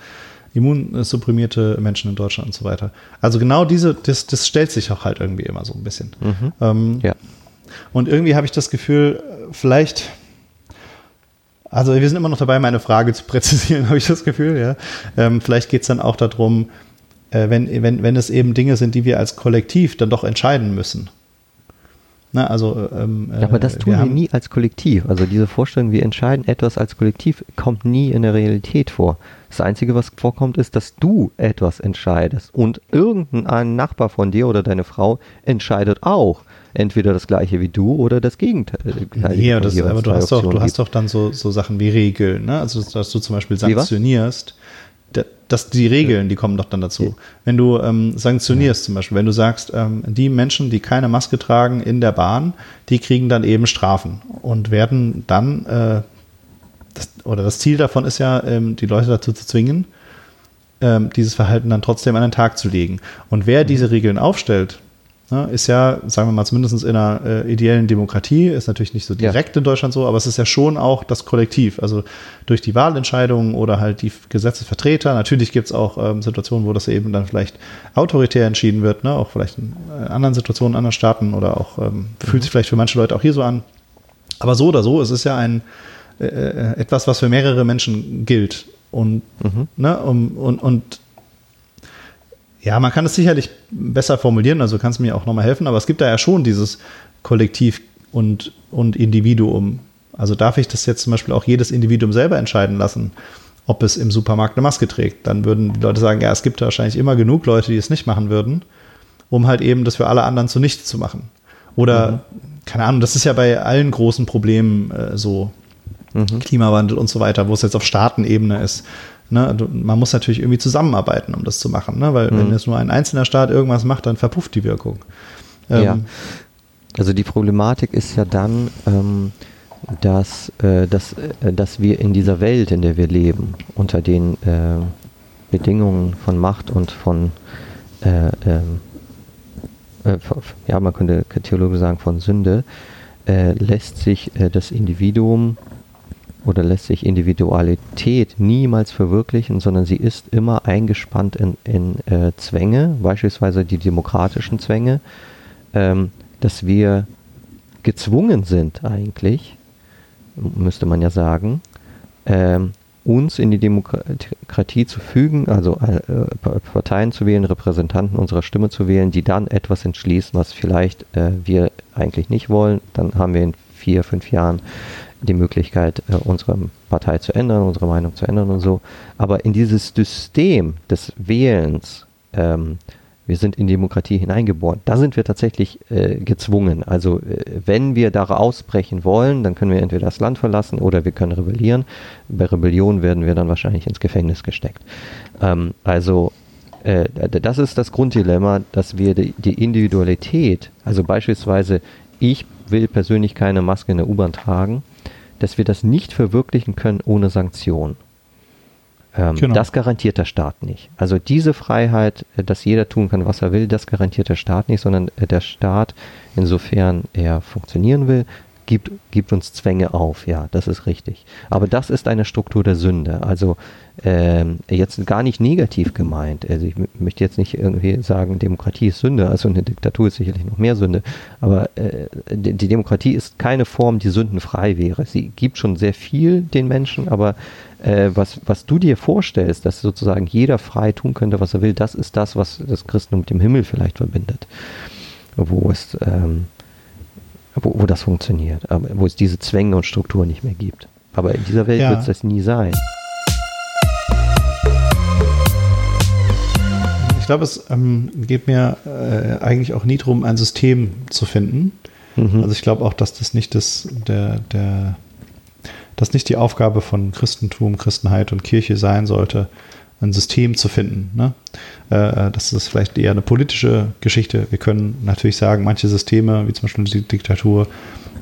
immunsupprimierte Menschen in Deutschland und so weiter. Also genau diese, das, das stellt sich auch halt irgendwie immer so ein bisschen. Mhm. Ähm, ja. Und irgendwie habe ich das Gefühl, vielleicht, also wir sind immer noch dabei, meine Frage zu präzisieren, habe ich das Gefühl, ja. Ähm, vielleicht geht es dann auch darum, äh, wenn, wenn, wenn es eben Dinge sind, die wir als Kollektiv dann doch entscheiden müssen. Na, also, ähm, ja, aber das äh, tun wir, wir nie als Kollektiv. Also diese Vorstellung, wir entscheiden etwas als Kollektiv, kommt nie in der Realität vor. Das Einzige, was vorkommt, ist, dass du etwas entscheidest und irgendein Nachbar von dir oder deine Frau entscheidet auch entweder das gleiche wie du oder das Gegenteil. Ja, das, aber du hast, doch, du hast doch dann so, so Sachen wie Regeln, ne? Also dass du zum Beispiel sanktionierst dass die Regeln, die kommen doch dann dazu. Wenn du ähm, sanktionierst zum Beispiel, wenn du sagst, ähm, die Menschen, die keine Maske tragen in der Bahn, die kriegen dann eben Strafen und werden dann, äh, das, oder das Ziel davon ist ja, ähm, die Leute dazu zu zwingen, ähm, dieses Verhalten dann trotzdem an den Tag zu legen. Und wer diese Regeln aufstellt, Ne, ist ja, sagen wir mal, zumindest in einer äh, ideellen Demokratie, ist natürlich nicht so direkt ja. in Deutschland so, aber es ist ja schon auch das Kollektiv. Also durch die Wahlentscheidungen oder halt die Gesetzesvertreter. Natürlich gibt es auch ähm, Situationen, wo das eben dann vielleicht autoritär entschieden wird, ne? auch vielleicht in äh, anderen Situationen, in anderen Staaten oder auch ähm, mhm. fühlt sich vielleicht für manche Leute auch hier so an. Aber so oder so, es ist ja ein äh, äh etwas, was für mehrere Menschen gilt. Und, mhm. ne, um, und, und ja, man kann es sicherlich besser formulieren, also kannst mir auch nochmal helfen, aber es gibt da ja schon dieses Kollektiv und, und Individuum. Also darf ich das jetzt zum Beispiel auch jedes Individuum selber entscheiden lassen, ob es im Supermarkt eine Maske trägt? Dann würden die Leute sagen, ja, es gibt wahrscheinlich immer genug Leute, die es nicht machen würden, um halt eben das für alle anderen zunichte zu machen. Oder, mhm. keine Ahnung, das ist ja bei allen großen Problemen äh, so. Mhm. Klimawandel und so weiter, wo es jetzt auf Staatenebene ist. Ne, man muss natürlich irgendwie zusammenarbeiten, um das zu machen, ne? weil mhm. wenn jetzt nur ein einzelner Staat irgendwas macht, dann verpufft die Wirkung. Ähm, ja. Also die Problematik ist ja dann, ähm, dass, äh, dass, äh, dass wir in dieser Welt, in der wir leben, unter den äh, Bedingungen von Macht und von, äh, ähm, äh, ja, man könnte theologisch sagen, von Sünde, äh, lässt sich das Individuum oder lässt sich Individualität niemals verwirklichen, sondern sie ist immer eingespannt in, in äh, Zwänge, beispielsweise die demokratischen Zwänge, ähm, dass wir gezwungen sind eigentlich, müsste man ja sagen, ähm, uns in die Demokratie zu fügen, also äh, Parteien zu wählen, Repräsentanten unserer Stimme zu wählen, die dann etwas entschließen, was vielleicht äh, wir eigentlich nicht wollen. Dann haben wir in vier, fünf Jahren die Möglichkeit, äh, unsere Partei zu ändern, unsere Meinung zu ändern und so. Aber in dieses System des Wählens, ähm, wir sind in Demokratie hineingeboren, da sind wir tatsächlich äh, gezwungen. Also äh, wenn wir da ausbrechen wollen, dann können wir entweder das Land verlassen oder wir können rebellieren. Bei Rebellion werden wir dann wahrscheinlich ins Gefängnis gesteckt. Ähm, also äh, das ist das Grunddilemma, dass wir die, die Individualität, also beispielsweise ich will persönlich keine Maske in der U-Bahn tragen, dass wir das nicht verwirklichen können ohne Sanktionen. Ähm, genau. Das garantiert der Staat nicht. Also diese Freiheit, äh, dass jeder tun kann, was er will, das garantiert der Staat nicht, sondern äh, der Staat, insofern er funktionieren will, gibt, gibt uns Zwänge auf. Ja, das ist richtig. Aber das ist eine Struktur der Sünde. Also ähm, jetzt gar nicht negativ gemeint. Also ich möchte jetzt nicht irgendwie sagen, Demokratie ist Sünde, also eine Diktatur ist sicherlich noch mehr Sünde, aber äh, die, die, Demokratie ist keine Form, die sündenfrei wäre. Sie gibt schon sehr viel den Menschen, aber äh, was, was du dir vorstellst, dass sozusagen jeder frei tun könnte, was er will, das ist das, was das Christentum mit dem Himmel vielleicht verbindet. Wo es ähm, wo, wo das funktioniert, wo es diese Zwänge und Strukturen nicht mehr gibt. Aber in dieser Welt ja. wird es das nie sein. Ich glaube, es ähm, geht mir äh, eigentlich auch nie darum, ein System zu finden. Mhm. Also ich glaube auch, dass das nicht das, der, der, das nicht die Aufgabe von Christentum, Christenheit und Kirche sein sollte, ein System zu finden. Ne? Äh, das ist vielleicht eher eine politische Geschichte. Wir können natürlich sagen, manche Systeme, wie zum Beispiel die Diktatur,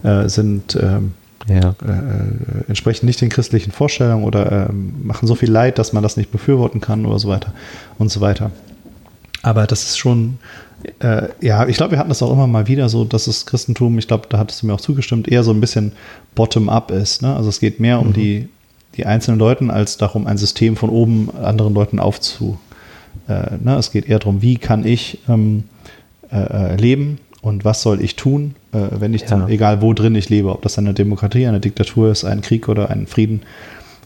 äh, sind ähm, ja. äh, entsprechen nicht den christlichen Vorstellungen oder äh, machen so viel Leid, dass man das nicht befürworten kann oder so weiter und so weiter. Aber das ist schon, äh, ja, ich glaube, wir hatten das auch immer mal wieder so, dass das Christentum, ich glaube, da hattest du mir auch zugestimmt, eher so ein bisschen bottom-up ist. Ne? Also es geht mehr um mhm. die, die einzelnen Leuten, als darum, ein System von oben anderen Leuten aufzu. Äh, ne? Es geht eher darum, wie kann ich ähm, äh, leben und was soll ich tun, äh, wenn ich, ja. zum, egal wo drin ich lebe, ob das eine Demokratie, eine Diktatur ist, ein Krieg oder ein Frieden,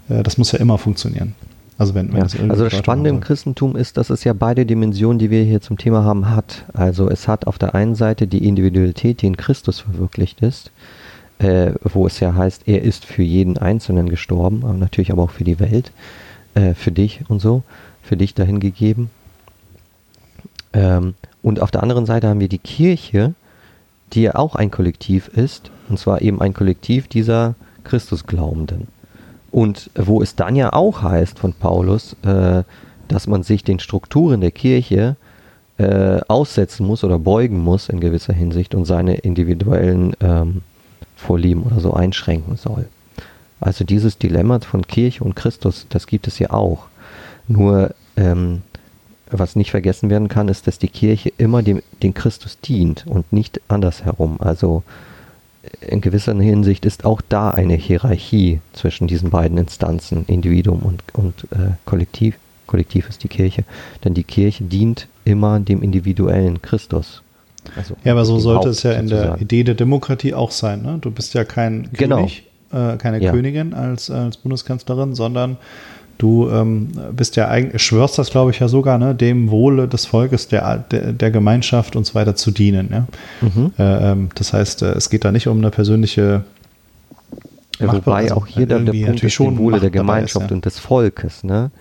äh, das muss ja immer funktionieren. Also, wenn, wenn ja. das, also das Spannende im Christentum ist, dass es ja beide Dimensionen, die wir hier zum Thema haben, hat. Also es hat auf der einen Seite die Individualität, die in Christus verwirklicht ist, äh, wo es ja heißt, er ist für jeden Einzelnen gestorben, aber natürlich aber auch für die Welt, äh, für dich und so, für dich dahin gegeben. Ähm, und auf der anderen Seite haben wir die Kirche, die ja auch ein Kollektiv ist, und zwar eben ein Kollektiv dieser Christusglaubenden. Und wo es dann ja auch heißt von Paulus, äh, dass man sich den Strukturen der Kirche äh, aussetzen muss oder beugen muss in gewisser Hinsicht und seine individuellen ähm, Vorlieben oder so einschränken soll. Also dieses Dilemma von Kirche und Christus, das gibt es ja auch. Nur ähm, was nicht vergessen werden kann, ist, dass die Kirche immer dem, dem Christus dient und nicht andersherum. Also in gewisser Hinsicht ist auch da eine Hierarchie zwischen diesen beiden Instanzen, Individuum und, und äh, Kollektiv. Kollektiv ist die Kirche, denn die Kirche dient immer dem individuellen Christus. Also ja, aber so sollte Haupt, es ja in der Idee der Demokratie auch sein. Ne? Du bist ja kein genau. König, äh, keine ja. Königin als, als Bundeskanzlerin, sondern Du ähm, bist ja eigentlich, schwörst das, glaube ich, ja sogar, ne, dem Wohle des Volkes, der, der, der Gemeinschaft und so weiter zu dienen. Ja? Mhm. Äh, ähm, das heißt, äh, es geht da nicht um eine persönliche ja, Wobei auch hier der, der Punkt ist dem Wohle der Gemeinschaft ist, ja. und des Volkes. Ne?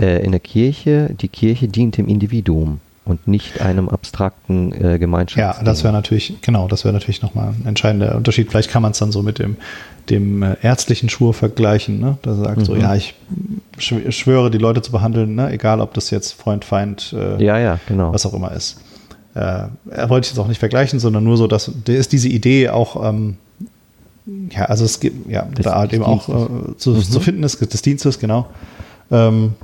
Äh, in der Kirche, die Kirche dient dem Individuum und nicht einem abstrakten äh, Gemeinschaft. Ja, das wäre natürlich, genau, das wäre natürlich nochmal ein entscheidender Unterschied. Vielleicht kann man es dann so mit dem dem äh, ärztlichen Schwur vergleichen. Ne? Da sagt mhm. so, ja, ich schwöre, die Leute zu behandeln, ne? egal ob das jetzt Freund, Feind, äh, ja, ja, genau. was auch immer ist. Äh, er wollte ich jetzt auch nicht vergleichen, sondern nur so, dass der ist diese Idee auch, ähm, ja, also es gibt, ja, das, da halt eben auch äh, zu, mhm. zu, finden ist, des Dienstes, genau. Ähm,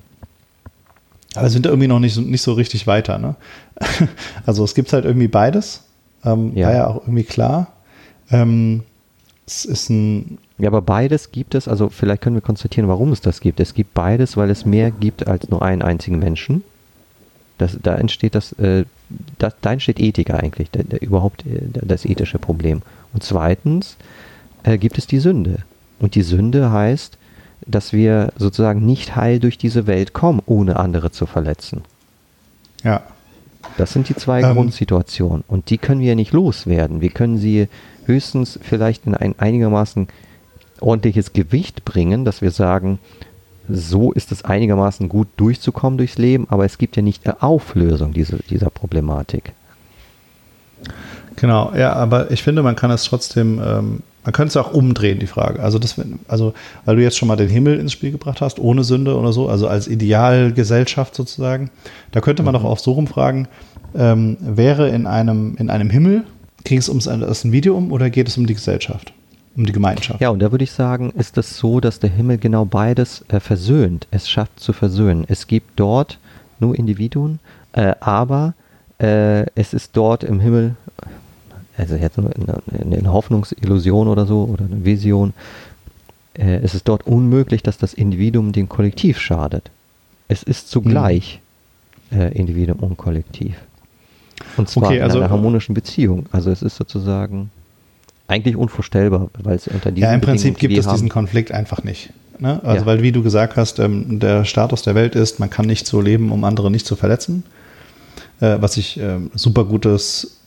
aber sind da irgendwie noch nicht, nicht so richtig weiter. Ne? also es gibt halt irgendwie beides. Ähm, ja. War ja auch irgendwie klar. Ähm, es ist ein. Ja, aber beides gibt es, also vielleicht können wir konstatieren, warum es das gibt. Es gibt beides, weil es mehr gibt als nur einen einzigen Menschen. Das, da entsteht das, äh, das, da entsteht Ethik eigentlich, der, der, überhaupt äh, das ethische Problem. Und zweitens äh, gibt es die Sünde. Und die Sünde heißt, dass wir sozusagen nicht heil durch diese Welt kommen, ohne andere zu verletzen. Ja. Das sind die zwei ähm, Grundsituationen. Und die können wir nicht loswerden. Wir können sie höchstens vielleicht in ein einigermaßen ordentliches Gewicht bringen, dass wir sagen, so ist es einigermaßen gut durchzukommen durchs Leben, aber es gibt ja nicht eine Auflösung dieser, dieser Problematik. Genau, ja, aber ich finde, man kann es trotzdem, ähm, man könnte es auch umdrehen, die Frage. Also, das, also, weil du jetzt schon mal den Himmel ins Spiel gebracht hast, ohne Sünde oder so, also als Idealgesellschaft sozusagen, da könnte man mhm. doch auch so rumfragen, ähm, wäre in einem, in einem Himmel, Ging es ums das ein Video um oder geht es um die Gesellschaft? Um die Gemeinschaft? Ja, und da würde ich sagen, ist es das so, dass der Himmel genau beides äh, versöhnt. Es schafft zu versöhnen. Es gibt dort nur Individuen, äh, aber äh, es ist dort im Himmel, also jetzt eine, eine Hoffnungsillusion oder so oder eine Vision, äh, es ist dort unmöglich, dass das Individuum dem Kollektiv schadet. Es ist zugleich mhm. Individuum und Kollektiv. Und zwar okay, also, in einer harmonischen Beziehung. Also es ist sozusagen eigentlich unvorstellbar, weil es unter diesen Ja, im Prinzip gibt es haben, diesen Konflikt einfach nicht. Ne? Also ja. weil, wie du gesagt hast, ähm, der Status der Welt ist, man kann nicht so leben, um andere nicht zu verletzen. Äh, was ich äh, super gutes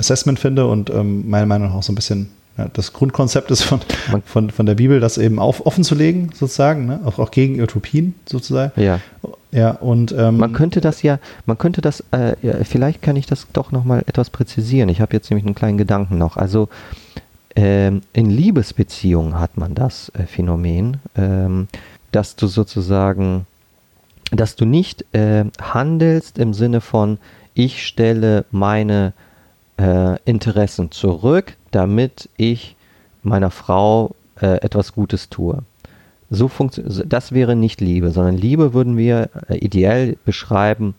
Assessment finde und ähm, meiner Meinung nach auch so ein bisschen ja, das Grundkonzept ist von, von, von der Bibel, das eben auf, offen zu legen, sozusagen, ne? auch, auch gegen Utopien sozusagen. Ja. Ja, und ähm, man könnte das ja, man könnte das, äh, ja, vielleicht kann ich das doch nochmal etwas präzisieren. Ich habe jetzt nämlich einen kleinen Gedanken noch. Also ähm, in Liebesbeziehungen hat man das äh, Phänomen, ähm, dass du sozusagen dass du nicht äh, handelst im Sinne von, ich stelle meine äh, Interessen zurück, damit ich meiner Frau äh, etwas Gutes tue. So das wäre nicht Liebe, sondern Liebe würden wir äh, ideell beschreiben,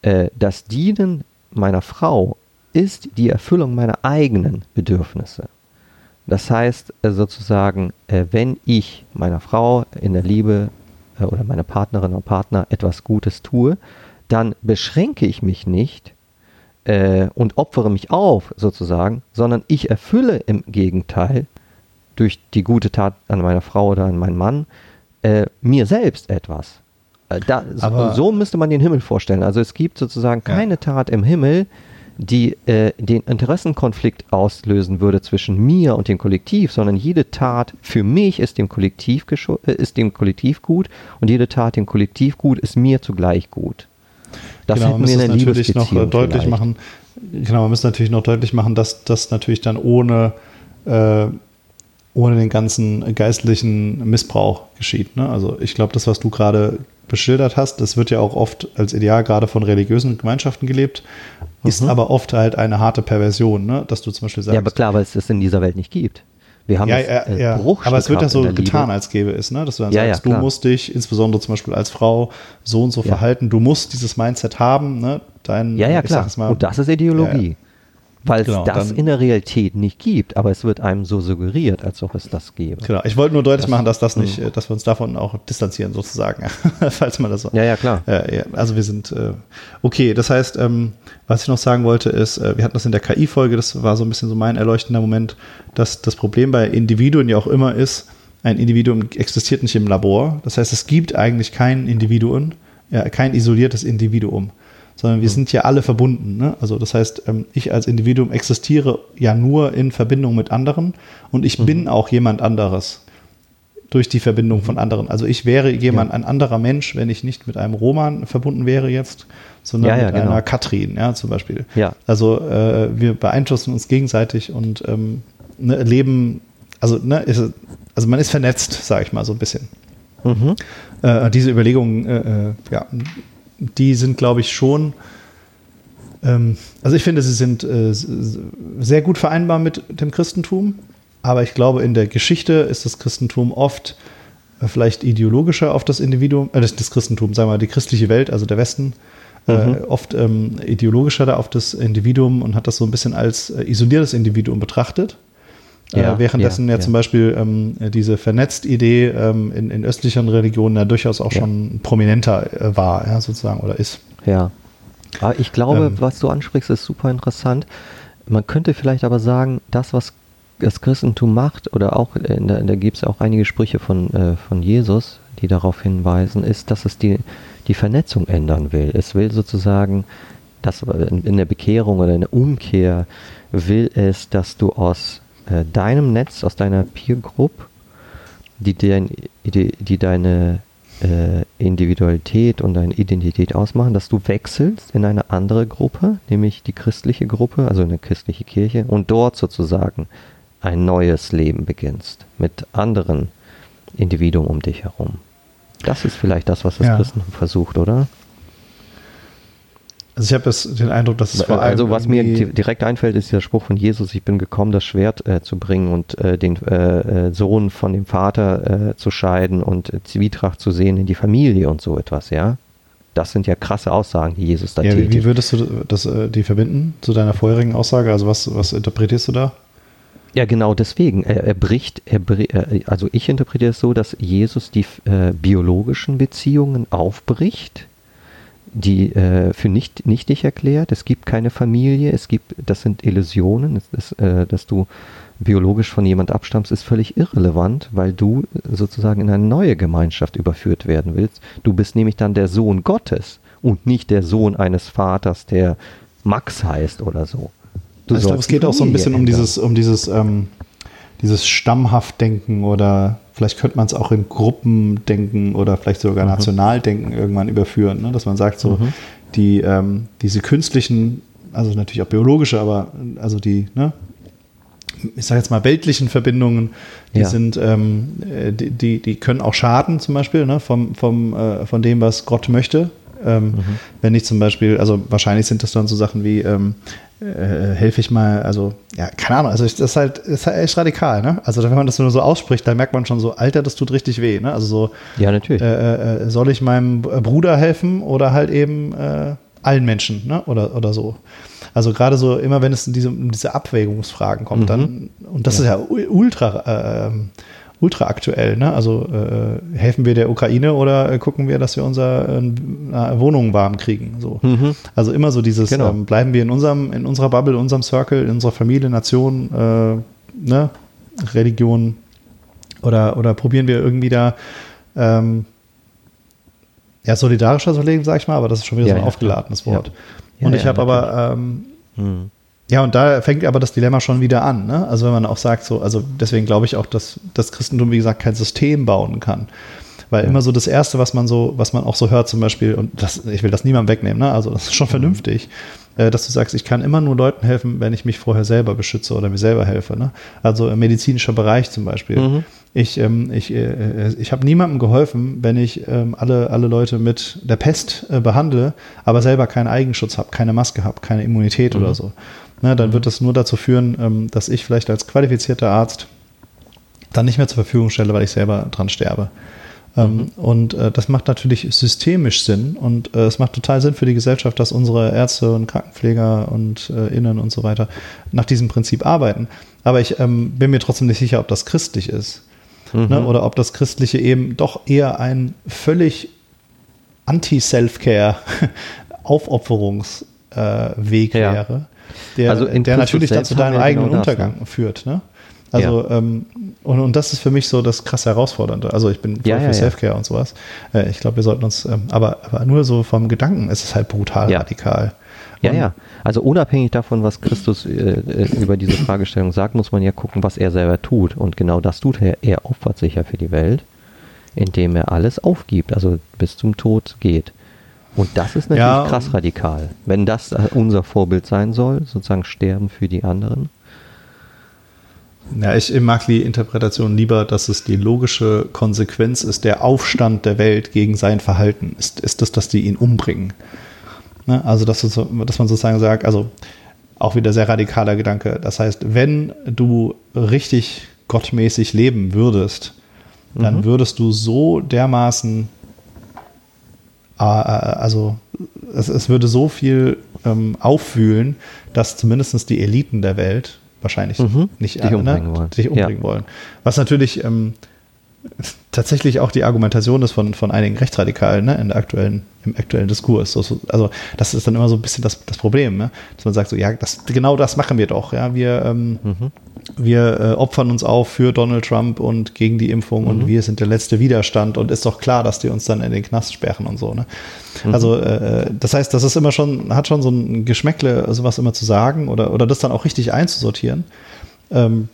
äh, das Dienen meiner Frau ist die Erfüllung meiner eigenen Bedürfnisse. Das heißt äh, sozusagen, äh, wenn ich meiner Frau in der Liebe äh, oder meiner Partnerin oder Partner etwas Gutes tue, dann beschränke ich mich nicht äh, und opfere mich auf sozusagen, sondern ich erfülle im Gegenteil durch die gute Tat an meiner Frau oder an meinen Mann äh, mir selbst etwas. Äh, da, so, so müsste man den Himmel vorstellen. Also es gibt sozusagen keine ja. Tat im Himmel, die äh, den Interessenkonflikt auslösen würde zwischen mir und dem Kollektiv, sondern jede Tat für mich ist dem Kollektiv, äh, ist dem Kollektiv gut und jede Tat dem Kollektiv gut ist mir zugleich gut. Das genau, hätten wir in der natürlich noch äh, deutlich vielleicht. machen. Genau, man muss natürlich noch deutlich machen, dass das natürlich dann ohne, äh, ohne den ganzen geistlichen Missbrauch geschieht. Ne? Also ich glaube, das, was du gerade beschildert hast, das wird ja auch oft als Ideal gerade von religiösen Gemeinschaften gelebt, ist mhm. aber oft halt eine harte Perversion, ne? dass du zum Beispiel sagst. Ja, aber klar, weil es das in dieser Welt nicht gibt. Wir haben ja, das, äh, ja. aber es wird ja so getan, als gäbe es, ne? dass du dann ja, sagst, ja, du musst dich, insbesondere zum Beispiel als Frau, so und so verhalten, du musst dieses Mindset haben, ne? Dein, ja, ja, klar. Mal, und das ist Ideologie. Weil genau, es das dann, in der Realität nicht gibt, aber es wird einem so suggeriert, als ob es das gäbe. Genau, ich wollte nur deutlich das, machen, dass das nicht, mh. dass wir uns davon auch distanzieren, sozusagen, falls man das so. Ja, ja, klar. Äh, ja, also wir sind äh, okay, das heißt, ähm, was ich noch sagen wollte, ist, äh, wir hatten das in der KI-Folge, das war so ein bisschen so mein erleuchtender Moment, dass das Problem bei Individuen ja auch immer ist, ein Individuum existiert nicht im Labor. Das heißt, es gibt eigentlich kein Individuum, ja, kein isoliertes Individuum sondern wir sind ja alle verbunden. Ne? Also das heißt, ähm, ich als Individuum existiere ja nur in Verbindung mit anderen und ich mhm. bin auch jemand anderes durch die Verbindung von anderen. Also ich wäre jemand, ja. ein anderer Mensch, wenn ich nicht mit einem Roman verbunden wäre jetzt, sondern ja, ja, mit genau. einer Katrin, ja, zum Beispiel. Ja. Also äh, wir beeinflussen uns gegenseitig und ähm, ne, leben, also, ne, ist, also man ist vernetzt, sage ich mal, so ein bisschen. Mhm. Äh, diese Überlegungen, äh, äh ja, die sind, glaube ich, schon. Ähm, also ich finde, sie sind äh, sehr gut vereinbar mit dem Christentum, aber ich glaube, in der Geschichte ist das Christentum oft äh, vielleicht ideologischer auf das Individuum, äh, das, das, Christentum, sagen wir mal, die christliche Welt, also der Westen, äh, mhm. oft ähm, ideologischer da auf das Individuum und hat das so ein bisschen als äh, isoliertes Individuum betrachtet. Äh, ja, währenddessen ja, ja, zum Beispiel ähm, diese Vernetzt-Idee ähm, in, in, östlicheren Religionen ja durchaus auch schon prominenter äh, war, ja, sozusagen, oder ist. Ja. Aber ich glaube, ähm, was du ansprichst, ist super interessant. Man könnte vielleicht aber sagen, das, was das Christentum macht, oder auch, in der, da gibt es auch einige Sprüche von, äh, von Jesus, die darauf hinweisen, ist, dass es die, die Vernetzung ändern will. Es will sozusagen, dass in, in der Bekehrung oder in der Umkehr will es, dass du aus äh, deinem Netz, aus deiner Peer Group, die, dein, die, die deine äh, Individualität und deine Identität ausmachen, dass du wechselst in eine andere Gruppe, nämlich die christliche Gruppe, also eine christliche Kirche, und dort sozusagen ein neues Leben beginnst mit anderen Individuen um dich herum. Das ist vielleicht das, was das ja. Christentum versucht, oder? Also ich habe den Eindruck, dass es vor allem Also was mir direkt einfällt, ist der Spruch von Jesus, ich bin gekommen, das Schwert äh, zu bringen und äh, den äh, äh Sohn von dem Vater äh, zu scheiden und Zwietracht zu sehen in die Familie und so etwas, ja. Das sind ja krasse Aussagen, die Jesus da ja, tätigt. Wie würdest du das, äh, die verbinden zu deiner vorherigen Aussage? Also was, was interpretierst du da? Ja, genau deswegen. Er, er bricht, er, also ich interpretiere es so, dass Jesus die biologischen Beziehungen aufbricht die äh, für nicht nichtig erklärt. Es gibt keine Familie, es gibt, das sind Illusionen, das, äh, dass du biologisch von jemand abstammst, ist völlig irrelevant, weil du sozusagen in eine neue Gemeinschaft überführt werden willst. Du bist nämlich dann der Sohn Gottes und nicht der Sohn eines Vaters, der Max heißt oder so. Du also ich glaube, es geht auch so ein bisschen ändern. um dieses, um dieses, ähm, dieses Stammhaftdenken oder Vielleicht könnte man es auch in Gruppen denken oder vielleicht sogar mhm. Nationaldenken irgendwann überführen, ne? dass man sagt, so mhm. die, ähm, diese künstlichen, also natürlich auch biologische, aber also die, ne? ich sage jetzt mal, weltlichen Verbindungen, die Ja. sind, ähm, äh, die, die, die können auch schaden, zum Beispiel, ne, vom, vom, äh, von dem, was Gott möchte. Ähm, Wenn ich zum Beispiel, also wahrscheinlich sind das dann so Sachen wie, ähm, äh, helfe ich mal, also, ja, keine Ahnung, also ich, das ist halt, das ist halt echt radikal, ne? Also wenn man das nur so ausspricht, dann merkt man schon so, Alter, das tut richtig weh, ne? Also so, Ja, natürlich. äh, äh, soll ich meinem Bruder helfen oder halt eben äh, allen Menschen ne? oder, oder so. Also gerade so immer, wenn es in diese, um diese Abwägungsfragen kommt, Mhm. dann, und das ist ja ultra, äh, ultra aktuell, ne? also äh, helfen wir der Ukraine oder äh, gucken wir, dass wir unsere äh, Wohnungen warm kriegen, so. Mhm. Also immer so dieses, Genau. ähm, bleiben wir in unserem, in unserer Bubble, in unserem Circle, in unserer Familie, Nation, äh, ne? Religion oder, oder probieren wir irgendwie da ähm, ja, solidarischer zu leben, sag ich mal, aber das ist schon wieder Ja, so ein ja, aufgeladenes. Wort. Ja. und ich habe aber, ähm, Mhm. Ja, und da fängt aber das Dilemma schon wieder an. Ne? Also wenn man auch sagt, so, also deswegen glaube ich auch, dass das Christentum, wie gesagt, kein System bauen kann. Weil immer so das Erste, was man so, was man auch so hört, zum Beispiel, und das, ich will das niemandem wegnehmen, ne? also das ist schon vernünftig, äh, dass du sagst, ich kann immer nur Leuten helfen, wenn ich mich vorher selber beschütze oder mir selber helfe. Ne? Also im medizinischer Bereich zum Beispiel. Mhm. Ich, ähm, ich, äh, ich habe niemandem geholfen, wenn ich ähm, alle, alle Leute mit der Pest äh, behandle, aber selber keinen Eigenschutz habe, keine Maske habe, keine Immunität oder so. Ne, dann wird das nur dazu führen, ähm, dass ich vielleicht als qualifizierter Arzt dann nicht mehr zur Verfügung stelle, weil ich selber dran sterbe. Ähm, und äh, das macht natürlich systemisch Sinn und äh, es macht total Sinn für die Gesellschaft, dass unsere Ärzte und Krankenpfleger und äh, Innen und so weiter nach diesem Prinzip arbeiten. Aber ich ähm, bin mir trotzdem nicht sicher, ob das christlich ist. Ne? Oder ob das Christliche eben doch eher ein völlig Anti-Self-Care Aufopferungsweg Weg Ja. wäre, der, Also der natürlich dann zu deinem eigenen genau das, Untergang führt. Ne? Also, ähm, und, und das ist für mich so das krass Herausfordernde. Also ich bin voll Ja, für ja, ja. Self-Care und sowas. Äh, ich glaube, wir sollten uns, ähm, aber, aber nur so vom Gedanken ist es halt brutal Ja. radikal. Ja, Und- ja. Also unabhängig davon, was Christus äh, äh, über diese Fragestellung sagt, muss man ja gucken, was er selber tut. Und genau das tut er. Er opfert sich ja für die Welt, indem er alles aufgibt, also bis zum Tod geht. Und das ist natürlich Ja, krass radikal. Wenn das unser Vorbild sein soll, sozusagen sterben für die anderen. Ja, ich mag die Interpretation lieber, dass es die logische Konsequenz ist, der Aufstand der Welt gegen sein Verhalten. Ist, ist das, dass die ihn umbringen? Ne? Also, dass, dass man sozusagen sagt, also auch wieder sehr radikaler Gedanke. Das heißt, wenn du richtig gottmäßig leben würdest, dann würdest du so dermaßen, also es, es würde so viel ähm, aufwühlen, dass zumindest die Eliten der Welt wahrscheinlich Mhm. nicht Dich umbringen ne, wollen. dich umbringen wollen. Was natürlich ähm, tatsächlich auch die Argumentation ist von, von einigen Rechtsradikalen ne, in der aktuellen, im aktuellen Diskurs. So, so, also das ist dann immer so ein bisschen das, das Problem, ne? dass man sagt so, ja, das, genau das machen wir doch. Ja? Wir, ähm, wir äh, opfern uns auf für Donald Trump und gegen die Impfung und wir sind der letzte Widerstand und ist doch klar, dass die uns dann in den Knast sperren und so. Ne? Also äh, das heißt, das ist immer schon, hat schon so ein Geschmäckle, sowas immer zu sagen oder, oder das dann auch richtig einzusortieren. Ähm,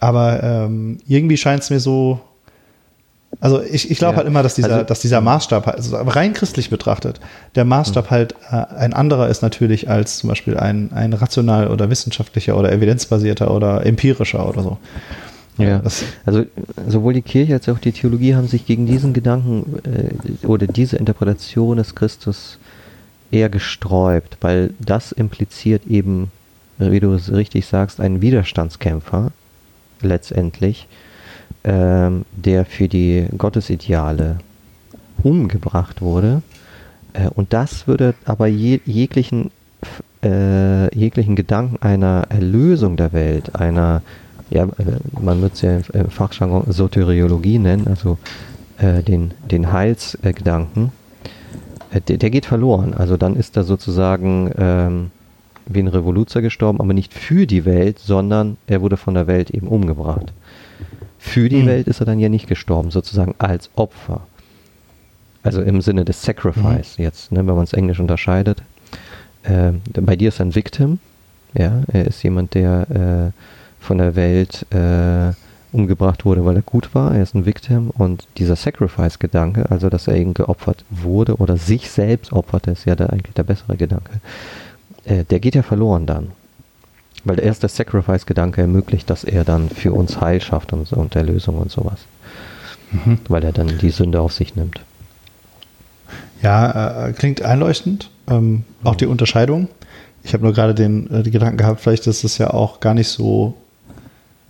aber ähm, irgendwie scheint es mir so, also ich, ich glaube Ja. halt immer, dass dieser, Also- dass dieser Maßstab, halt- also rein christlich betrachtet, der Maßstab Mhm. halt äh, ein anderer ist natürlich als zum Beispiel ein, ein rational oder wissenschaftlicher oder evidenzbasierter oder empirischer oder so. Ja, Das, also sowohl die Kirche als auch die Theologie haben sich gegen diesen Gedanken äh, oder diese Interpretation des Christus eher gesträubt, weil das impliziert eben, wie du es richtig sagst, einen Widerstandskämpfer letztendlich, ähm, der für die Gottesideale umgebracht wurde. Äh, und das würde aber je, jeglichen, äh, jeglichen Gedanken einer Erlösung der Welt, einer, ja, äh, man wird es ja im Fachjargon Soteriologie nennen, also äh, den, den Heilsgedanken, äh, der, der geht verloren. Also dann ist er sozusagen ähm, wie ein Revoluzer gestorben, aber nicht für die Welt, sondern er wurde von der Welt eben umgebracht. Für die Mhm. Welt ist er dann ja nicht gestorben, sozusagen als Opfer. Also im Sinne des Sacrifice jetzt, ne, wenn man es Englisch unterscheidet. Ähm, bei dir ist er ein Victim, ja, er ist jemand, der äh, von der Welt äh, umgebracht wurde, weil er gut war. Er ist ein Victim und dieser Sacrifice-Gedanke, also dass er eben geopfert wurde oder sich selbst opferte, ist ja der, eigentlich der bessere Gedanke. Äh, der geht ja verloren dann. Weil der erste Sacrifice-Gedanke ermöglicht, dass er dann für uns Heil schafft und, und Erlösung und sowas. Mhm. Weil er dann die Sünde auf sich nimmt. Ja, äh, klingt einleuchtend. Ähm, mhm. Auch die Unterscheidung. Ich habe nur gerade den, äh, die Gedanken gehabt, vielleicht ist es ja auch gar nicht so.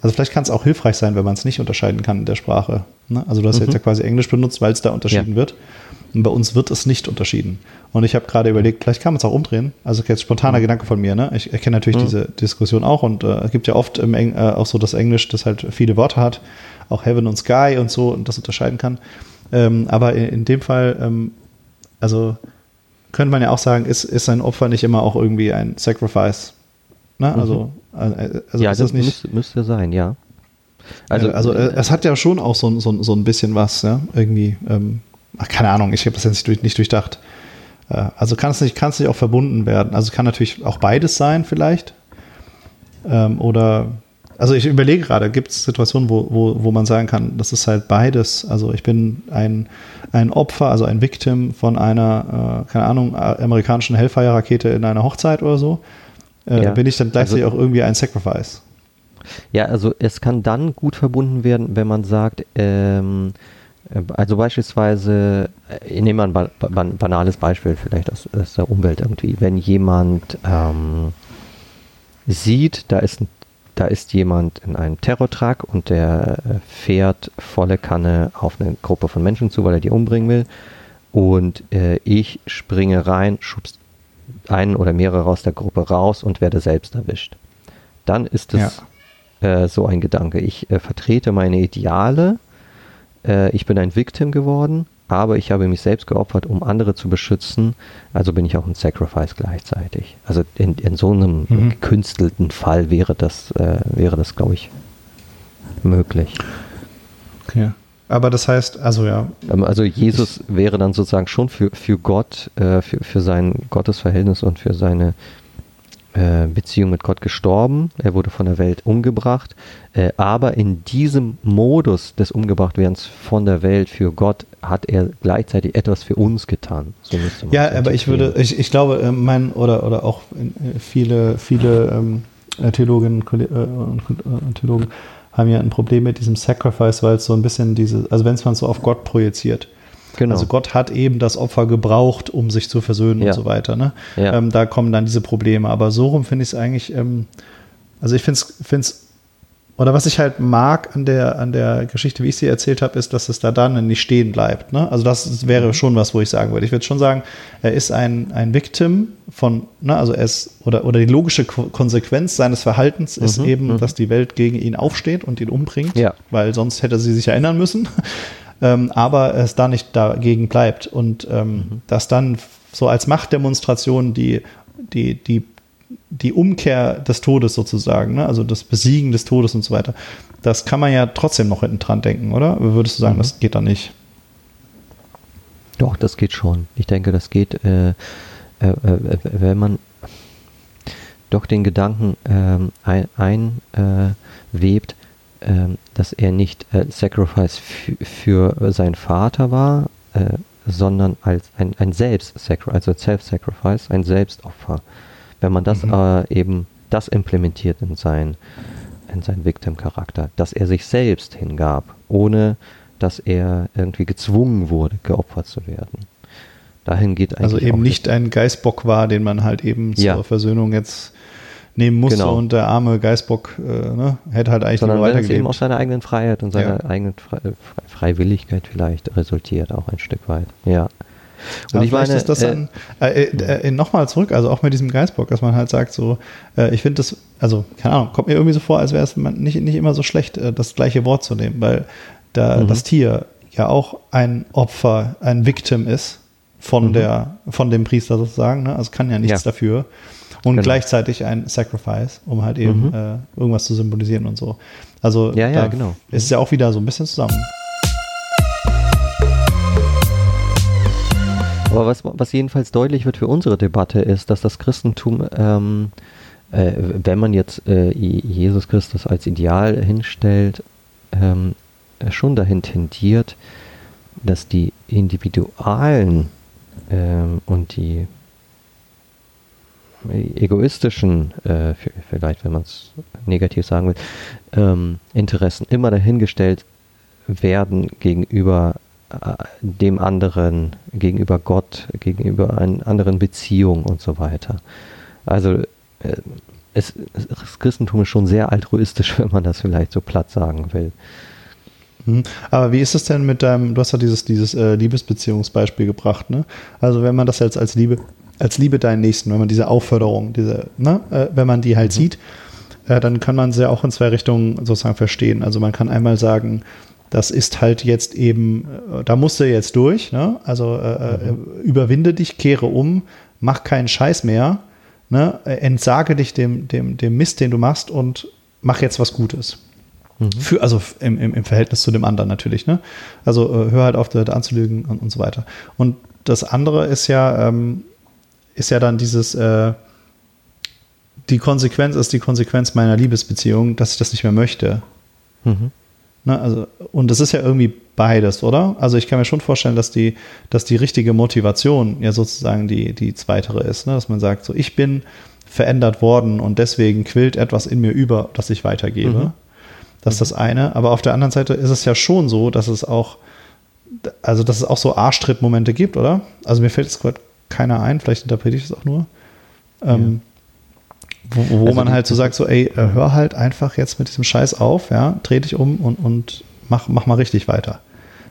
Also vielleicht kann es auch hilfreich sein, wenn man es nicht unterscheiden kann in der Sprache. Ne? Also du hast mhm. jetzt ja quasi Englisch benutzt, weil es da unterschieden ja. wird. Und bei uns wird es nicht unterschieden. Und ich habe gerade überlegt, vielleicht kann man es auch umdrehen. Also jetzt spontaner mhm. Gedanke von mir. Ne? Ich erkenne natürlich mhm. diese Diskussion auch und äh, es gibt ja oft im Eng äh, auch so das Englisch, das halt viele Worte hat, auch Heaven und Sky und so und das unterscheiden kann. Ähm, aber in, in, dem Fall, ähm, also könnte man ja auch sagen, ist, ist ein Opfer nicht immer auch irgendwie ein Sacrifice? Ne? Mhm. Also, äh, also ja, das, das nicht, müsste, müsste sein, ja. Also, also äh, es hat ja schon auch so, so, so ein bisschen was, ja, irgendwie. Ähm, ach, keine Ahnung, ich habe das jetzt nicht, durch, nicht durchdacht. Äh, also kann es nicht, kann es nicht auch verbunden werden. Also kann natürlich auch beides sein, vielleicht. Ähm, oder, also ich überlege gerade, gibt es Situationen, wo, wo, wo man sagen kann, das ist halt beides. Also ich bin ein, ein Opfer, also ein Victim von einer, äh, keine Ahnung, amerikanischen Hellfire-Rakete in einer Hochzeit oder so. Äh, ja. Bin ich dann gleichzeitig also, auch irgendwie ein Sacrifice? Ja, also es kann dann gut verbunden werden, wenn man sagt, ähm, also beispielsweise, äh, ich nehme mal ein banales Beispiel vielleicht aus, aus der Umwelt irgendwie. Wenn jemand ähm, sieht, da ist, da ist jemand in einem Terrortruck und der äh, fährt volle Kanne auf eine Gruppe von Menschen zu, weil er die umbringen will. Und äh, ich springe rein, schubst einen oder mehrere aus der Gruppe raus und werde selbst erwischt. Dann ist es ja. äh, so ein Gedanke. Ich äh, vertrete meine Ideale äh, ich bin ein Victim geworden, aber ich habe mich selbst geopfert, um andere zu beschützen. Also bin ich auch ein Sacrifice gleichzeitig. Also in, in so einem mhm. gekünstelten Fall wäre das, äh, wäre das, glaube ich, möglich. Okay. Aber das heißt, also ja. Ähm, also Jesus wäre dann sozusagen schon für, für Gott, äh, für, für sein Gottesverhältnis und für seine äh, Beziehung mit Gott gestorben, er wurde von der Welt umgebracht, äh, aber in diesem Modus des Umgebrachtwerdens von der Welt für Gott hat er gleichzeitig etwas für uns getan. So ja, aber ich würde, ich, ich glaube, äh, mein oder oder auch viele viele ähm, Theologinnen und Theologen haben ja ein Problem mit diesem Sacrifice, weil es so ein bisschen diese, also wenn es man so auf Gott projiziert. Genau. Also Gott hat eben das Opfer gebraucht, um sich zu versöhnen ja. und so weiter. Ne? Ja. Ähm, da kommen dann diese Probleme. Aber so rum finde ich es eigentlich, ähm, also ich finde es, oder was ich halt mag an der, an der Geschichte, wie ich sie erzählt habe, ist, dass es da dann nicht stehen bleibt. Ne? Also das wäre mhm. schon was, wo ich sagen würde. Ich würde schon sagen, er ist ein, ein Victim von, ne, also er ist, oder, oder die logische Konsequenz seines Verhaltens ist mhm, eben, mhm. dass die Welt gegen ihn aufsteht und ihn umbringt, ja. weil sonst hätte sie sich erinnern müssen ähm, aber es da nicht dagegen bleibt und ähm, mhm. dass dann so als Machtdemonstration die, die, die, die Umkehr des Todes sozusagen, ne? also das Besiegen des Todes und so weiter, das kann man ja trotzdem noch hinten dran denken, oder? Würdest du sagen, mhm. das geht da nicht? Doch, das geht schon. Ich denke, das geht, äh, äh, äh, wenn man doch den Gedanken ähm, einwebt, ein, ähm, dass er nicht äh, Sacrifice für seinen Vater war, äh, sondern als ein, ein Selbst-Sacrifice, also Self-Sacrifice, ein Selbstopfer. Wenn man das mhm. äh, eben, das implementiert in sein, in seinen Victim-Charakter, dass er sich selbst hingab, ohne dass er irgendwie gezwungen wurde, geopfert zu werden. Dahin geht also eigentlich. Also eben nicht ein Geistbock war, den man halt eben ja. zur Versöhnung jetzt nehmen musste genau. und der arme Geißbock äh, ne, hätte halt eigentlich Sondern nur weitergelebt. eben aus seiner eigenen Freiheit und seiner ja. eigenen Fre Freiwilligkeit vielleicht resultiert auch ein Stück weit. Ja. Und Aber ich meine, ist das dann, äh, äh, äh, nochmal zurück, also auch mit diesem Geistbock, dass man halt sagt, so, äh, ich finde das, also, keine Ahnung, kommt mir irgendwie so vor, als wäre es nicht, nicht immer so schlecht, äh, das gleiche Wort zu nehmen, weil da mhm. das Tier ja auch ein Opfer, ein Victim ist von mhm. der, von dem Priester sozusagen, ne? also kann ja nichts ja. dafür und genau. gleichzeitig ein Sacrifice, um halt eben mhm. äh, irgendwas zu symbolisieren und so. Also ja, ja, genau. ist es ja auch wieder so ein bisschen zusammen. Aber was, was jedenfalls deutlich wird für unsere Debatte ist, dass das Christentum, ähm, äh, wenn man jetzt äh, Jesus Christus als Ideal hinstellt, ähm, schon dahin tendiert, dass die Individualen ähm, und die egoistischen, äh, vielleicht wenn man es negativ sagen will, ähm, Interessen immer dahingestellt werden gegenüber äh, dem anderen, gegenüber Gott, gegenüber einer anderen Beziehung und so weiter. Also äh, es, das Christentum ist schon sehr altruistisch, wenn man das vielleicht so platt sagen will. Mhm. Aber wie ist es denn mit deinem, du hast ja dieses, dieses äh, Liebesbeziehungsbeispiel gebracht, ne? Also wenn man das jetzt als Liebe, als Liebe deinen Nächsten, wenn man diese Aufförderung, diese, ne, äh, wenn man die halt mhm. sieht, äh, dann kann man sie auch in zwei Richtungen sozusagen verstehen. Also man kann einmal sagen, das ist halt jetzt eben, äh, da musst du jetzt durch, ne? Also äh, äh, mhm. überwinde dich, kehre um, mach keinen Scheiß mehr, ne? Entsage dich dem, dem, dem Mist, den du machst und mach jetzt was Gutes. Mhm. Für, also im, im, im, Verhältnis zu dem anderen natürlich. Ne? Also äh, hör halt auf, da anzulügen und, und so weiter. Und das andere ist ja, ähm, ist ja dann dieses, äh, die Konsequenz ist die Konsequenz meiner Liebesbeziehung, dass ich das nicht mehr möchte. Mhm. Ne, also, und das ist ja irgendwie beides, oder? Also ich kann mir schon vorstellen, dass die, dass die richtige Motivation ja sozusagen die, die zweitere ist, ne? dass man sagt, so ich bin verändert worden und deswegen quillt etwas in mir über, das ich weitergebe. Mhm. Das ist das eine. Aber auf der anderen Seite ist es ja schon so, dass es auch, also dass es auch so Arschtrittmomente gibt, oder? Also mir fällt jetzt gerade keiner ein, vielleicht interpretiere ich es auch nur. Ähm, ja. Wo, wo also man halt so sagt, so, ey, äh, hör halt einfach jetzt mit diesem Scheiß auf, ja, dreh dich um und, und mach, mach mal richtig weiter.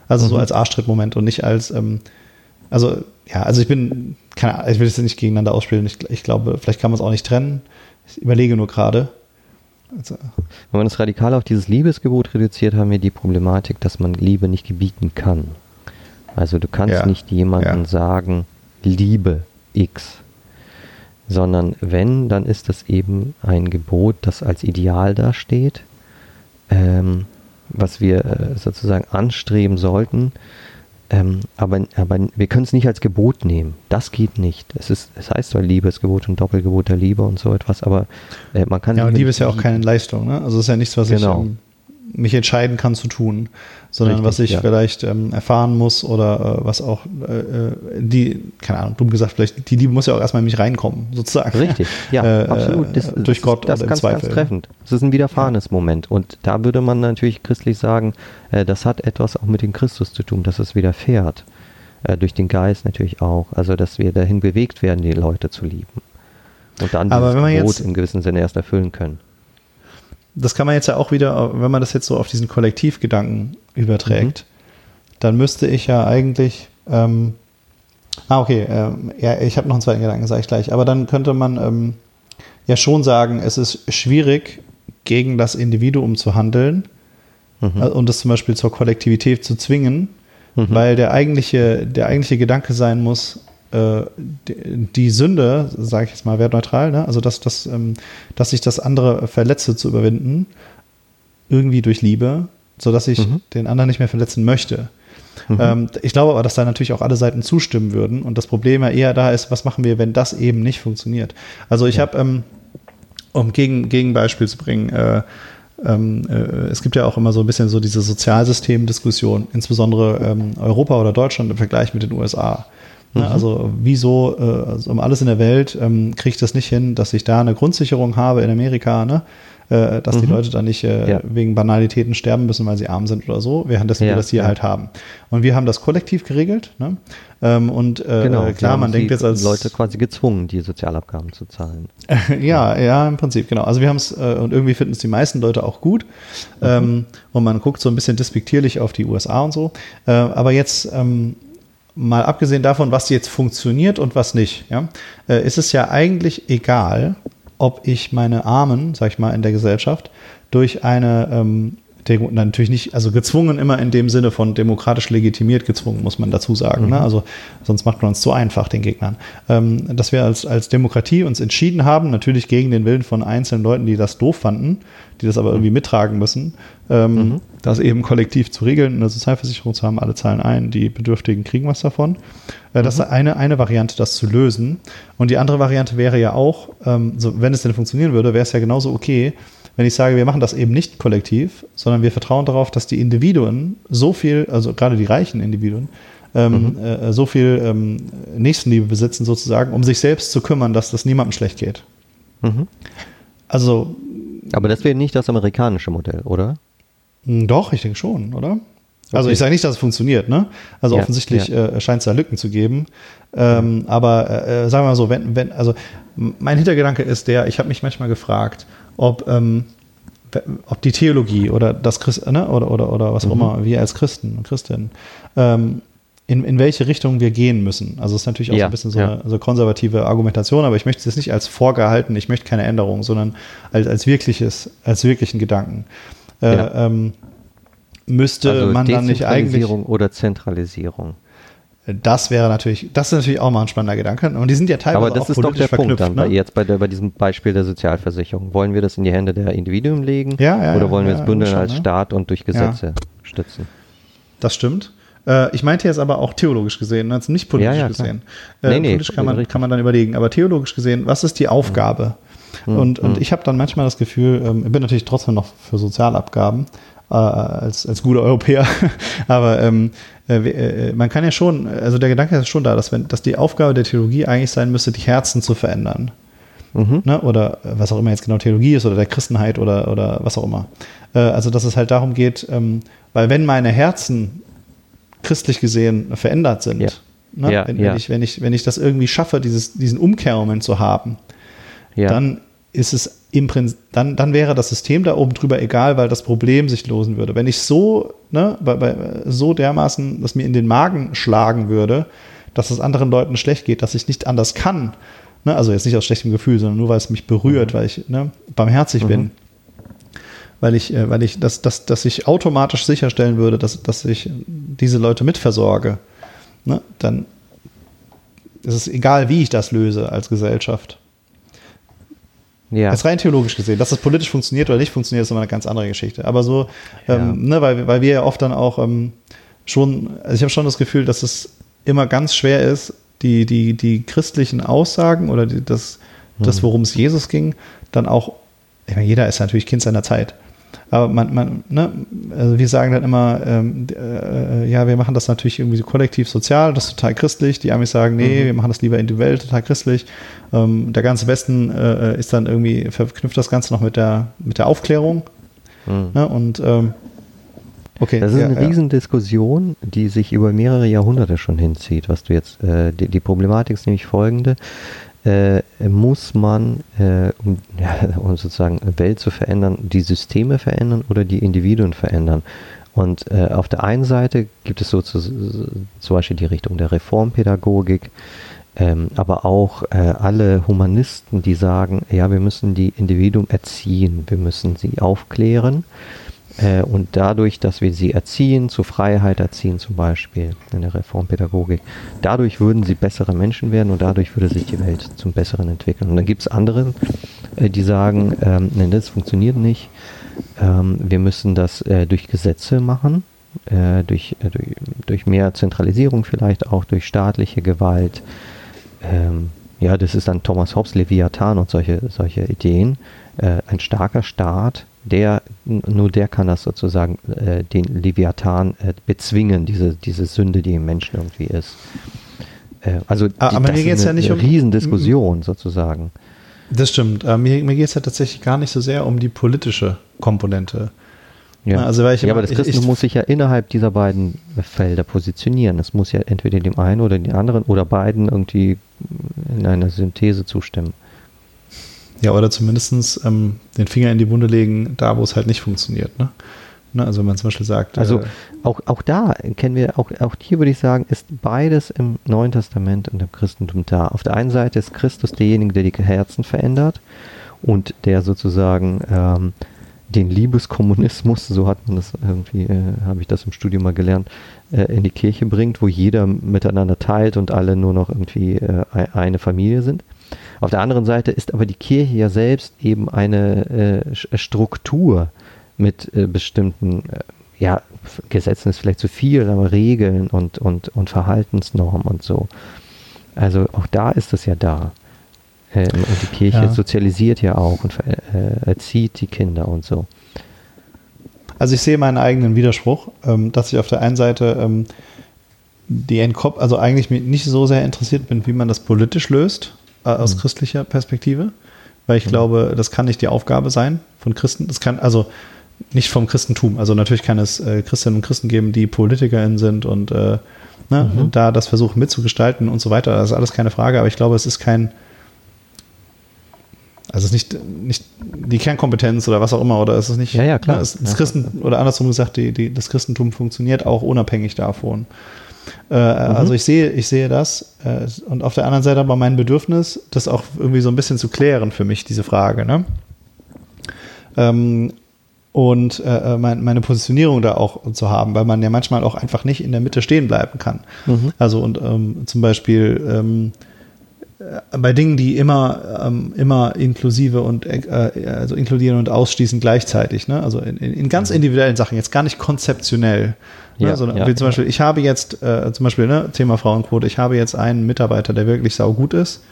Also mhm. so als Arschtrittmoment und nicht als, ähm, also ja, also ich bin, keine Ahnung, ich will das nicht gegeneinander ausspielen. Ich, ich glaube, vielleicht kann man es auch nicht trennen. Ich überlege nur gerade. Also, wenn man das radikal auf dieses Liebesgebot reduziert, haben wir die Problematik, dass man Liebe nicht gebieten kann. Also du kannst ja, nicht jemandem ja. sagen, liebe X, sondern wenn, dann ist das eben ein Gebot, das als Ideal dasteht, ähm, was wir äh, sozusagen anstreben sollten, ähm, aber, aber wir können es nicht als Gebot nehmen. Das geht nicht. Es, ist, es heißt zwar Liebesgebot und Doppelgebot der Liebe und so etwas, aber äh, man kann. Ja, und Liebe ist ja auch keine Leistung, ne? Also es ist ja nichts, was genau. ich ähm, mich entscheiden kann zu tun, sondern Richtig, was ich ja. vielleicht ähm, erfahren muss oder äh, was auch äh, äh, die, keine Ahnung, dumm gesagt, vielleicht die Liebe muss ja auch erstmal in mich reinkommen, sozusagen. Richtig, ja, äh, absolut. Das, durch das, Gott das ganz, Zweifel. ganz treffend. Es ist ein widerfahrenes ja. Moment und da würde man natürlich christlich sagen, äh, das hat etwas auch mit dem Christus zu tun, dass es widerfährt. Äh, durch den Geist natürlich auch. Also, dass wir dahin bewegt werden, die Leute zu lieben. Und dann Aber dieses wenn Brot im gewissen Sinne erst erfüllen können das kann man jetzt ja auch wieder, wenn man das jetzt so auf diesen Kollektivgedanken überträgt, mhm. dann müsste ich ja eigentlich, ähm, ah, okay, äh, ja, ich habe noch einen zweiten Gedanken, sage ich gleich, aber dann könnte man ähm, ja schon sagen, es ist schwierig, gegen das Individuum zu handeln mhm. äh, und das zum Beispiel zur Kollektivität zu zwingen, mhm. weil der eigentliche, der eigentliche Gedanke sein muss, die Sünde, sage ich jetzt mal wertneutral, ne? also dass, dass, ähm, dass ich das andere verletze zu überwinden, irgendwie durch Liebe, sodass ich mhm. den anderen nicht mehr verletzen möchte. Mhm. Ähm, ich glaube aber, dass da natürlich auch alle Seiten zustimmen würden und das Problem ja eher da ist, was machen wir, wenn das eben nicht funktioniert. Also ich ja. habe, ähm, um gegen, Gegenbeispiel zu bringen, äh, äh, es gibt ja auch immer so ein bisschen so diese Sozialsystemdiskussion, insbesondere ähm, Europa oder Deutschland im Vergleich mit den USA. Ne, mhm. Also wieso äh, also um alles in der Welt ähm, kriege ich das nicht hin, dass ich da eine Grundsicherung habe in Amerika, ne? Äh, dass mhm. die Leute dann nicht äh, ja. wegen Banalitäten sterben müssen, weil sie arm sind oder so, währenddessen ja. wir das hier ja. halt haben. Und wir haben das kollektiv geregelt. Ne? Ähm, und äh, genau, klar, man denkt jetzt als Leute quasi gezwungen, die Sozialabgaben zu zahlen. ja, ja, im Prinzip genau. Also wir haben es äh, und irgendwie finden es die meisten Leute auch gut. Mhm. Ähm, und man guckt so ein bisschen despektierlich auf die USA und so. Äh, aber jetzt ähm, mal abgesehen davon, was jetzt funktioniert und was nicht, ja, äh, ist es ja eigentlich egal, ob ich meine Armen, sag ich mal, in der Gesellschaft durch eine ähm, natürlich nicht, also gezwungen immer in dem Sinne von demokratisch legitimiert gezwungen, muss man dazu sagen. Mhm. Ne? Also sonst macht man uns zu einfach, den Gegnern. Ähm, dass wir als, als Demokratie uns entschieden haben, natürlich gegen den Willen von einzelnen Leuten, die das doof fanden, die das aber irgendwie mittragen müssen, ähm, mhm. das eben kollektiv zu regeln, eine Sozialversicherung zu haben, alle zahlen ein, die Bedürftigen kriegen was davon. Äh, das mhm. ist eine, eine Variante, das zu lösen. Und die andere Variante wäre ja auch, ähm, so, wenn es denn funktionieren würde, wäre es ja genauso okay, wenn ich sage, wir machen das eben nicht kollektiv, sondern wir vertrauen darauf, dass die Individuen so viel, also gerade die reichen Individuen, ähm, mhm. äh, so viel ähm, Nächstenliebe besitzen sozusagen, um sich selbst zu kümmern, dass das niemandem schlecht geht. Mhm. Also. Aber das wäre nicht das amerikanische Modell, oder? Hm, doch, ich denke schon, oder? Also ich sage nicht, dass es funktioniert, ne? Also ja, offensichtlich ja. Äh, scheint es da Lücken zu geben. Ähm. Aber äh, sagen wir mal so, wenn, wenn, also mein Hintergedanke ist der, ich habe mich manchmal gefragt, ob, ähm, ob die Theologie oder das Christ, ne? oder, oder, oder was auch mhm. immer, wir als Christen und Christinnen, ähm, in, in welche Richtung wir gehen müssen. Also es ist natürlich auch ja, so ein bisschen so, ja. eine, so konservative Argumentation, aber ich möchte es nicht als vorgehalten, ich möchte keine Änderung, sondern als, als wirkliches, als wirklichen Gedanken. Äh, ja. ähm, müsste also man dann nicht eigentlich. oder Zentralisierung. Das wäre natürlich, das ist natürlich auch mal ein spannender Gedanke. Und die sind ja teilweise Aber das auch ist doch der Punkt dann, ne? bei jetzt bei, der, bei diesem Beispiel der Sozialversicherung. Wollen wir das in die Hände der Individuen legen ja, ja, oder wollen wir ja, es bündeln als ne? Staat und durch Gesetze stützen? Das stimmt. Äh, ich meinte jetzt aber auch theologisch gesehen, also nicht politisch gesehen. Äh, nee, nee, politisch kann man, kann man dann überlegen, aber theologisch gesehen, was ist die Aufgabe? Mhm. Und, mhm. und ich habe dann manchmal das Gefühl, ähm, ich bin natürlich trotzdem noch für Sozialabgaben, äh, als, als guter Europäer. Aber ähm, äh, äh, man kann ja schon, also der Gedanke ist schon da, dass, wenn, dass die Aufgabe der Theologie eigentlich sein müsste, die Herzen zu verändern. Mhm. Ne? Oder was auch immer jetzt genau Theologie ist oder der Christenheit oder, oder was auch immer. Äh, also, dass es halt darum geht, ähm, weil wenn meine Herzen christlich gesehen verändert sind, ja. Ne? Ja, wenn, ja. wenn, ich, wenn, ich, wenn ich das irgendwie schaffe, dieses, diesen Umkehrmoment zu haben, dann ist es im Prinzip, dann, dann wäre das System da oben drüber egal, weil das Problem sich losen würde. Wenn ich so, ne, bei, bei, so dermaßen, dass mir in den Magen schlagen würde, dass es anderen Leuten schlecht geht, dass ich nicht anders kann, ne, also jetzt nicht aus schlechtem Gefühl, sondern nur weil es mich berührt, mhm. weil ich ne, barmherzig mhm. bin, weil ich, äh, weil ich, dass, dass, dass ich automatisch sicherstellen würde, dass, dass ich diese Leute mitversorge, ne, dann ist es egal, wie ich das löse als Gesellschaft. Ja. Als rein theologisch gesehen, dass das politisch funktioniert oder nicht funktioniert, ist immer eine ganz andere Geschichte. Aber so, ja. ähm, ne, weil, weil wir ja oft dann auch ähm, schon, also ich habe schon das Gefühl, dass es immer ganz schwer ist, die, die, die christlichen Aussagen oder die, das, mhm. das worum es Jesus ging, dann auch, ich meine, jeder ist natürlich Kind seiner Zeit. Aber man, man ne, also wir sagen dann immer, ähm, äh, ja, wir machen das natürlich irgendwie so kollektiv sozial, das ist total christlich. Die Amis sagen, nee, mhm. wir machen das lieber individuell, total christlich. Ähm, der ganze Westen äh, ist dann irgendwie, verknüpft das Ganze noch mit der, mit der Aufklärung. Mhm. Ne, und ähm, Okay, das ist ja, eine. Riesendiskussion, die sich über mehrere Jahrhunderte schon hinzieht, was du jetzt, äh, die, die, Problematik ist nämlich folgende äh, muss man, äh, um, ja, um, sozusagen Welt zu verändern, die Systeme verändern oder die Individuen verändern. Und äh, auf der einen Seite gibt es so zu, zum Beispiel die Richtung der Reformpädagogik, ähm, aber auch äh, alle Humanisten, die sagen, ja, wir müssen die Individuen erziehen, wir müssen sie aufklären äh, und dadurch, dass wir sie erziehen, zur Freiheit erziehen zum Beispiel in der Reformpädagogik, dadurch würden sie bessere Menschen werden und dadurch würde sich die Welt zum Besseren entwickeln. Und dann gibt es andere, äh, die sagen, ähm, nein, das funktioniert nicht. Ähm, wir müssen das äh, durch Gesetze machen, äh, durch, äh, durch, durch, mehr Zentralisierung vielleicht auch, durch staatliche Gewalt. Ähm, ja, das ist dann Thomas Hobbes, Leviathan und solche, solche Ideen. Äh, ein starker Staat der, nur der kann das sozusagen, äh, den Leviathan äh, bezwingen, diese, diese Sünde, die im Menschen irgendwie ist. Äh, also die, aber das mir geht es ja nicht um Riesendiskussion sozusagen. Das stimmt. Äh, mir mir geht es ja tatsächlich gar nicht so sehr um die politische Komponente. Ja, also weil ich ja aber das Christentum muss sich ja innerhalb dieser beiden Felder positionieren. Es muss ja entweder dem einen oder dem anderen oder beiden irgendwie in einer Synthese zustimmen. Ja, oder zumindest ähm, den Finger in die Wunde legen, da wo es halt nicht funktioniert. Ne? Ne, also wenn man zum Beispiel sagt. Also äh, auch, auch da kennen wir, auch, auch hier würde ich sagen, ist beides im Neuen Testament und im Christentum da. Auf der einen Seite ist Christus derjenige, der die Herzen verändert und der sozusagen ähm, den Liebeskommunismus, so hat man das irgendwie, äh, habe ich das im Studium mal gelernt, äh, in die Kirche bringt, wo jeder miteinander teilt und alle nur noch irgendwie äh, eine Familie sind. Auf der anderen Seite ist aber die Kirche ja selbst eben eine äh, Struktur mit äh, bestimmten, äh, ja, Gesetzen ist vielleicht zu viel, aber Regeln und, und, und Verhaltensnormen und so. Also auch da ist es ja da. Äh, und die Kirche ja. sozialisiert ja auch und äh, erzieht die Kinder und so. Also ich sehe meinen eigenen Widerspruch, ähm, dass ich auf der einen Seite ähm, die Entkop also eigentlich nicht so sehr interessiert bin, wie man das politisch löst, äh, aus mhm. christlicher Perspektive, weil ich mhm. glaube, das kann nicht die Aufgabe sein von Christen. Das kann, also nicht vom Christentum. Also natürlich kann es äh, Christinnen und Christen geben, die PolitikerInnen sind und äh, ne, mhm. da das versuchen mitzugestalten und so weiter. Das ist alles keine Frage, aber ich glaube, es ist kein, also es ist nicht, nicht die Kernkompetenz oder was auch immer, oder ist es nicht. Ja, ja, klar. Ne, das, das Christen, oder andersrum gesagt, die, die, das Christentum funktioniert auch unabhängig davon. Äh, mhm. Also ich sehe, ich sehe das. Äh, und auf der anderen Seite aber mein Bedürfnis, das auch irgendwie so ein bisschen zu klären für mich, diese Frage. Ne? Ähm, und äh, mein, meine Positionierung da auch zu haben, weil man ja manchmal auch einfach nicht in der Mitte stehen bleiben kann. Mhm. Also und ähm, zum Beispiel ähm, äh, bei Dingen, die immer, ähm, immer inklusive und äh, also inkludieren und ausschließen gleichzeitig, ne? Also in, in, ganz individuellen Sachen, jetzt gar nicht konzeptionell. Ne? Ja, Sondern ja, wie zum Beispiel, ich habe jetzt, äh, zum Beispiel, ne, Thema Frauenquote, ich habe jetzt einen Mitarbeiter, der wirklich saugut ist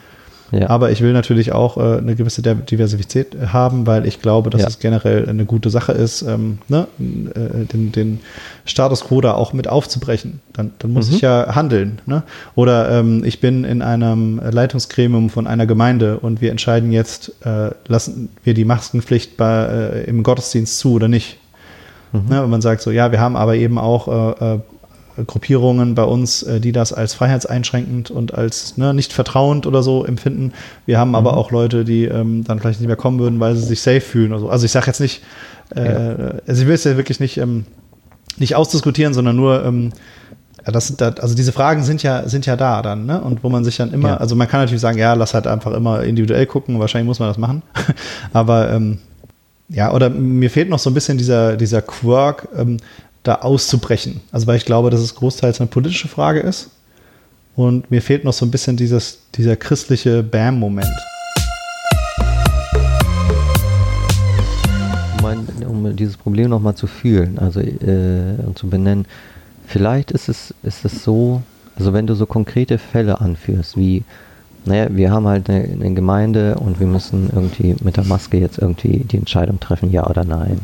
ja. Aber ich will natürlich auch äh, eine gewisse Diversität haben, weil ich glaube, dass ja. es generell eine gute Sache ist, ähm, ne, äh, den, den, Status quo da auch mit aufzubrechen. Dann, dann muss mhm. ich ja handeln. Ne? Oder ähm, ich bin in einem Leitungsgremium von einer Gemeinde und wir entscheiden jetzt, äh, lassen wir die Maskenpflicht bei, äh, im Gottesdienst zu oder nicht. Mhm. Ne, wenn man sagt so, ja, wir haben aber eben auch äh, äh, Gruppierungen bei uns, äh, die das als freiheitseinschränkend und als ne, nicht vertrauend oder so empfinden. Wir haben mhm. aber auch Leute, die ähm, dann vielleicht nicht mehr kommen würden, weil sie sich safe fühlen oder so. Also ich sage jetzt nicht, äh, ja. also ich will es ja wirklich nicht, ähm, nicht ausdiskutieren, sondern nur, ähm, das, das, also diese Fragen sind ja, sind ja da dann, ne? Und wo man sich dann immer, ja. also man kann natürlich sagen, ja, lass halt einfach immer individuell gucken, wahrscheinlich muss man das machen. aber ähm, ja, oder mir fehlt noch so ein bisschen dieser, dieser Quirk, ähm, da auszubrechen. Also weil ich glaube, dass es großteils eine politische Frage ist. Und mir fehlt noch so ein bisschen dieses, dieser christliche Bam-Moment. Um dieses Problem nochmal zu fühlen, also äh, und zu benennen, vielleicht ist es, ist es so, also wenn du so konkrete Fälle anführst, wie, naja, wir haben halt eine, eine Gemeinde und wir müssen irgendwie mit der Maske jetzt irgendwie die Entscheidung treffen, ja oder nein.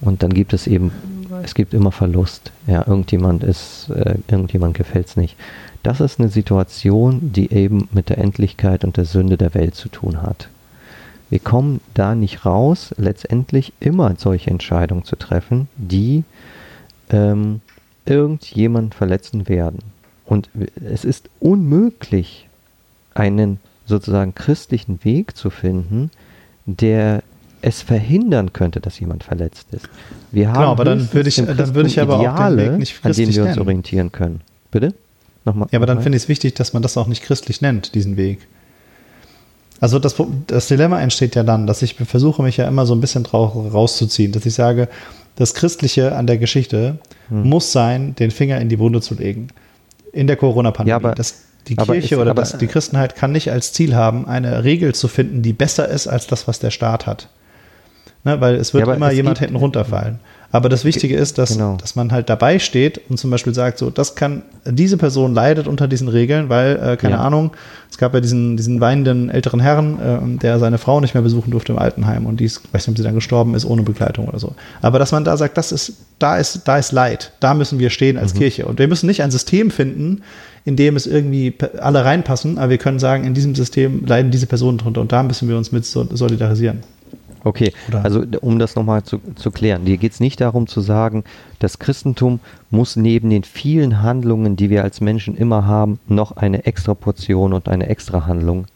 Und dann gibt es eben es gibt immer Verlust. Ja, irgendjemand ist, äh, irgendjemand gefällt es nicht. Das ist eine Situation, die eben mit der Endlichkeit und der Sünde der Welt zu tun hat. Wir kommen da nicht raus, letztendlich immer solche Entscheidungen zu treffen, die ähm, irgendjemand verletzen werden. Und es ist unmöglich, einen sozusagen christlichen Weg zu finden, der es verhindern könnte, dass jemand verletzt ist. Wir haben genau, aber dann würde ich, dann würde ich aber Ideale, auch den Weg nicht an denen wir uns nennen. orientieren können. Bitte? Nochmal. Ja, aber dann finde ich es wichtig, dass man das auch nicht christlich nennt, diesen Weg. Also das, das Dilemma entsteht ja dann, dass ich versuche, mich ja immer so ein bisschen drauf rauszuziehen, dass ich sage, das Christliche an der Geschichte hm. muss sein, den Finger in die Wunde zu legen. In der Corona-Pandemie. Ja, die Kirche ist, oder das, die Christenheit kann nicht als Ziel haben, eine Regel zu finden, die besser ist als das, was der Staat hat. Ne, weil es wird ja, immer es jemand hinten runterfallen. Aber das Wichtige ist, dass, genau. dass man halt dabei steht und zum Beispiel sagt, so, das kann, diese Person leidet unter diesen Regeln, weil, äh, keine ja. Ahnung, es gab ja diesen, diesen weinenden älteren Herrn, äh, der seine Frau nicht mehr besuchen durfte im Altenheim und die ist, weiß nicht, ob sie dann gestorben ist, ohne Begleitung oder so. Aber dass man da sagt, das ist, da ist, da ist Leid, da müssen wir stehen als mhm. Kirche. Und wir müssen nicht ein System finden, in dem es irgendwie alle reinpassen, aber wir können sagen, in diesem System leiden diese Personen drunter und da müssen wir uns mit solidarisieren. Okay, Oder? also um das nochmal zu, zu klären, dir geht es nicht darum zu sagen, das Christentum muss neben den vielen Handlungen, die wir als Menschen immer haben, noch eine extra Portion und eine extra Handlung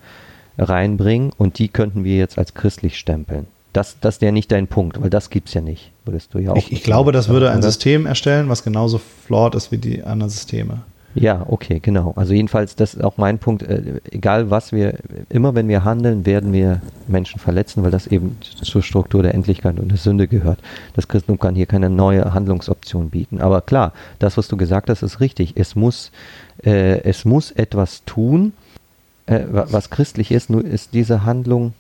reinbringen und die könnten wir jetzt als christlich stempeln. Das, das wäre nicht dein Punkt, weil das gibt es ja nicht. Würdest du ja auch ich, ich glaube, das würde ein System erstellen, was genauso flawed ist wie die anderen Systeme. Ja, okay, genau. Also jedenfalls, das ist auch mein Punkt. Äh, egal was wir, immer wenn wir handeln, werden wir Menschen verletzen, weil das eben zur Struktur der Endlichkeit und der Sünde gehört. Das Christentum kann hier keine neue Handlungsoption bieten. Aber klar, das, was du gesagt hast, ist richtig. Es muss, äh, es muss etwas tun, äh, was christlich ist. Nur ist diese Handlung,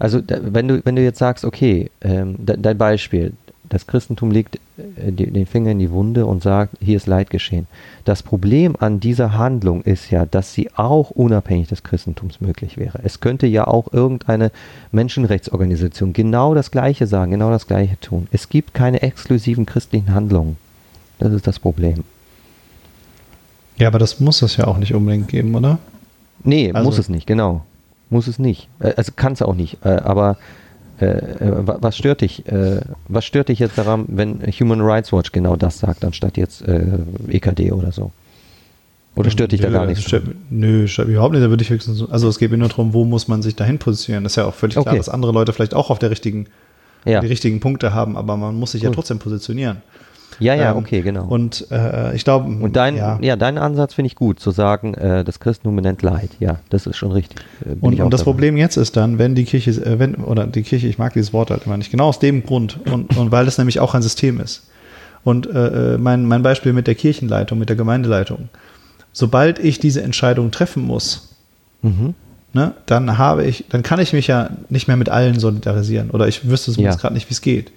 also wenn du, wenn du jetzt sagst, okay, ähm, dein Beispiel, das Christentum legt äh, den Finger in die Wunde und sagt, hier ist Leid geschehen. Das Problem an dieser Handlung ist ja, dass sie auch unabhängig des Christentums möglich wäre. Es könnte ja auch irgendeine Menschenrechtsorganisation genau das Gleiche sagen, genau das Gleiche tun. Es gibt keine exklusiven christlichen Handlungen. Das ist das Problem. Ja, aber das muss es ja auch nicht unbedingt geben, oder? Nee, Also- muss es nicht, genau. Muss es nicht. Äh, Also kann es auch nicht. Äh, Aber was stört dich? Äh, was stört dich jetzt daran, wenn Human Rights Watch genau das sagt, anstatt jetzt äh, EKD oder so? Oder stört dich da gar nichts? Stört, nö, stört mich überhaupt nicht. Da würde ich höchstens, so- also es geht mir nur darum, wo muss man sich dahin positionieren. Das ist ja auch völlig klar, Okay. dass andere Leute vielleicht auch auf der richtigen, Ja, die richtigen Punkte haben, aber man muss sich ja Gut. trotzdem positionieren. Ja, ja, Ähm, okay, genau. Und, Und äh, ich glaube, dein, ja. ja. dein Ansatz finde ich gut, zu sagen, äh, das Christentum benennt Leid. Ja, das ist schon richtig. Äh, Und, und das. Problem jetzt ist dann, wenn die Kirche, äh, wenn, oder die Kirche, ich mag dieses Wort halt immer nicht, genau aus dem Grund und, und weil es nämlich auch ein System ist. Und äh, äh, mein, mein Beispiel mit der Kirchenleitung, mit der Gemeindeleitung. Sobald ich diese Entscheidung treffen muss, Mhm. ne, dann habe ich, dann kann ich mich ja nicht mehr mit allen solidarisieren. Oder ich wüsste Ja. zumindest gerade nicht, wie es geht.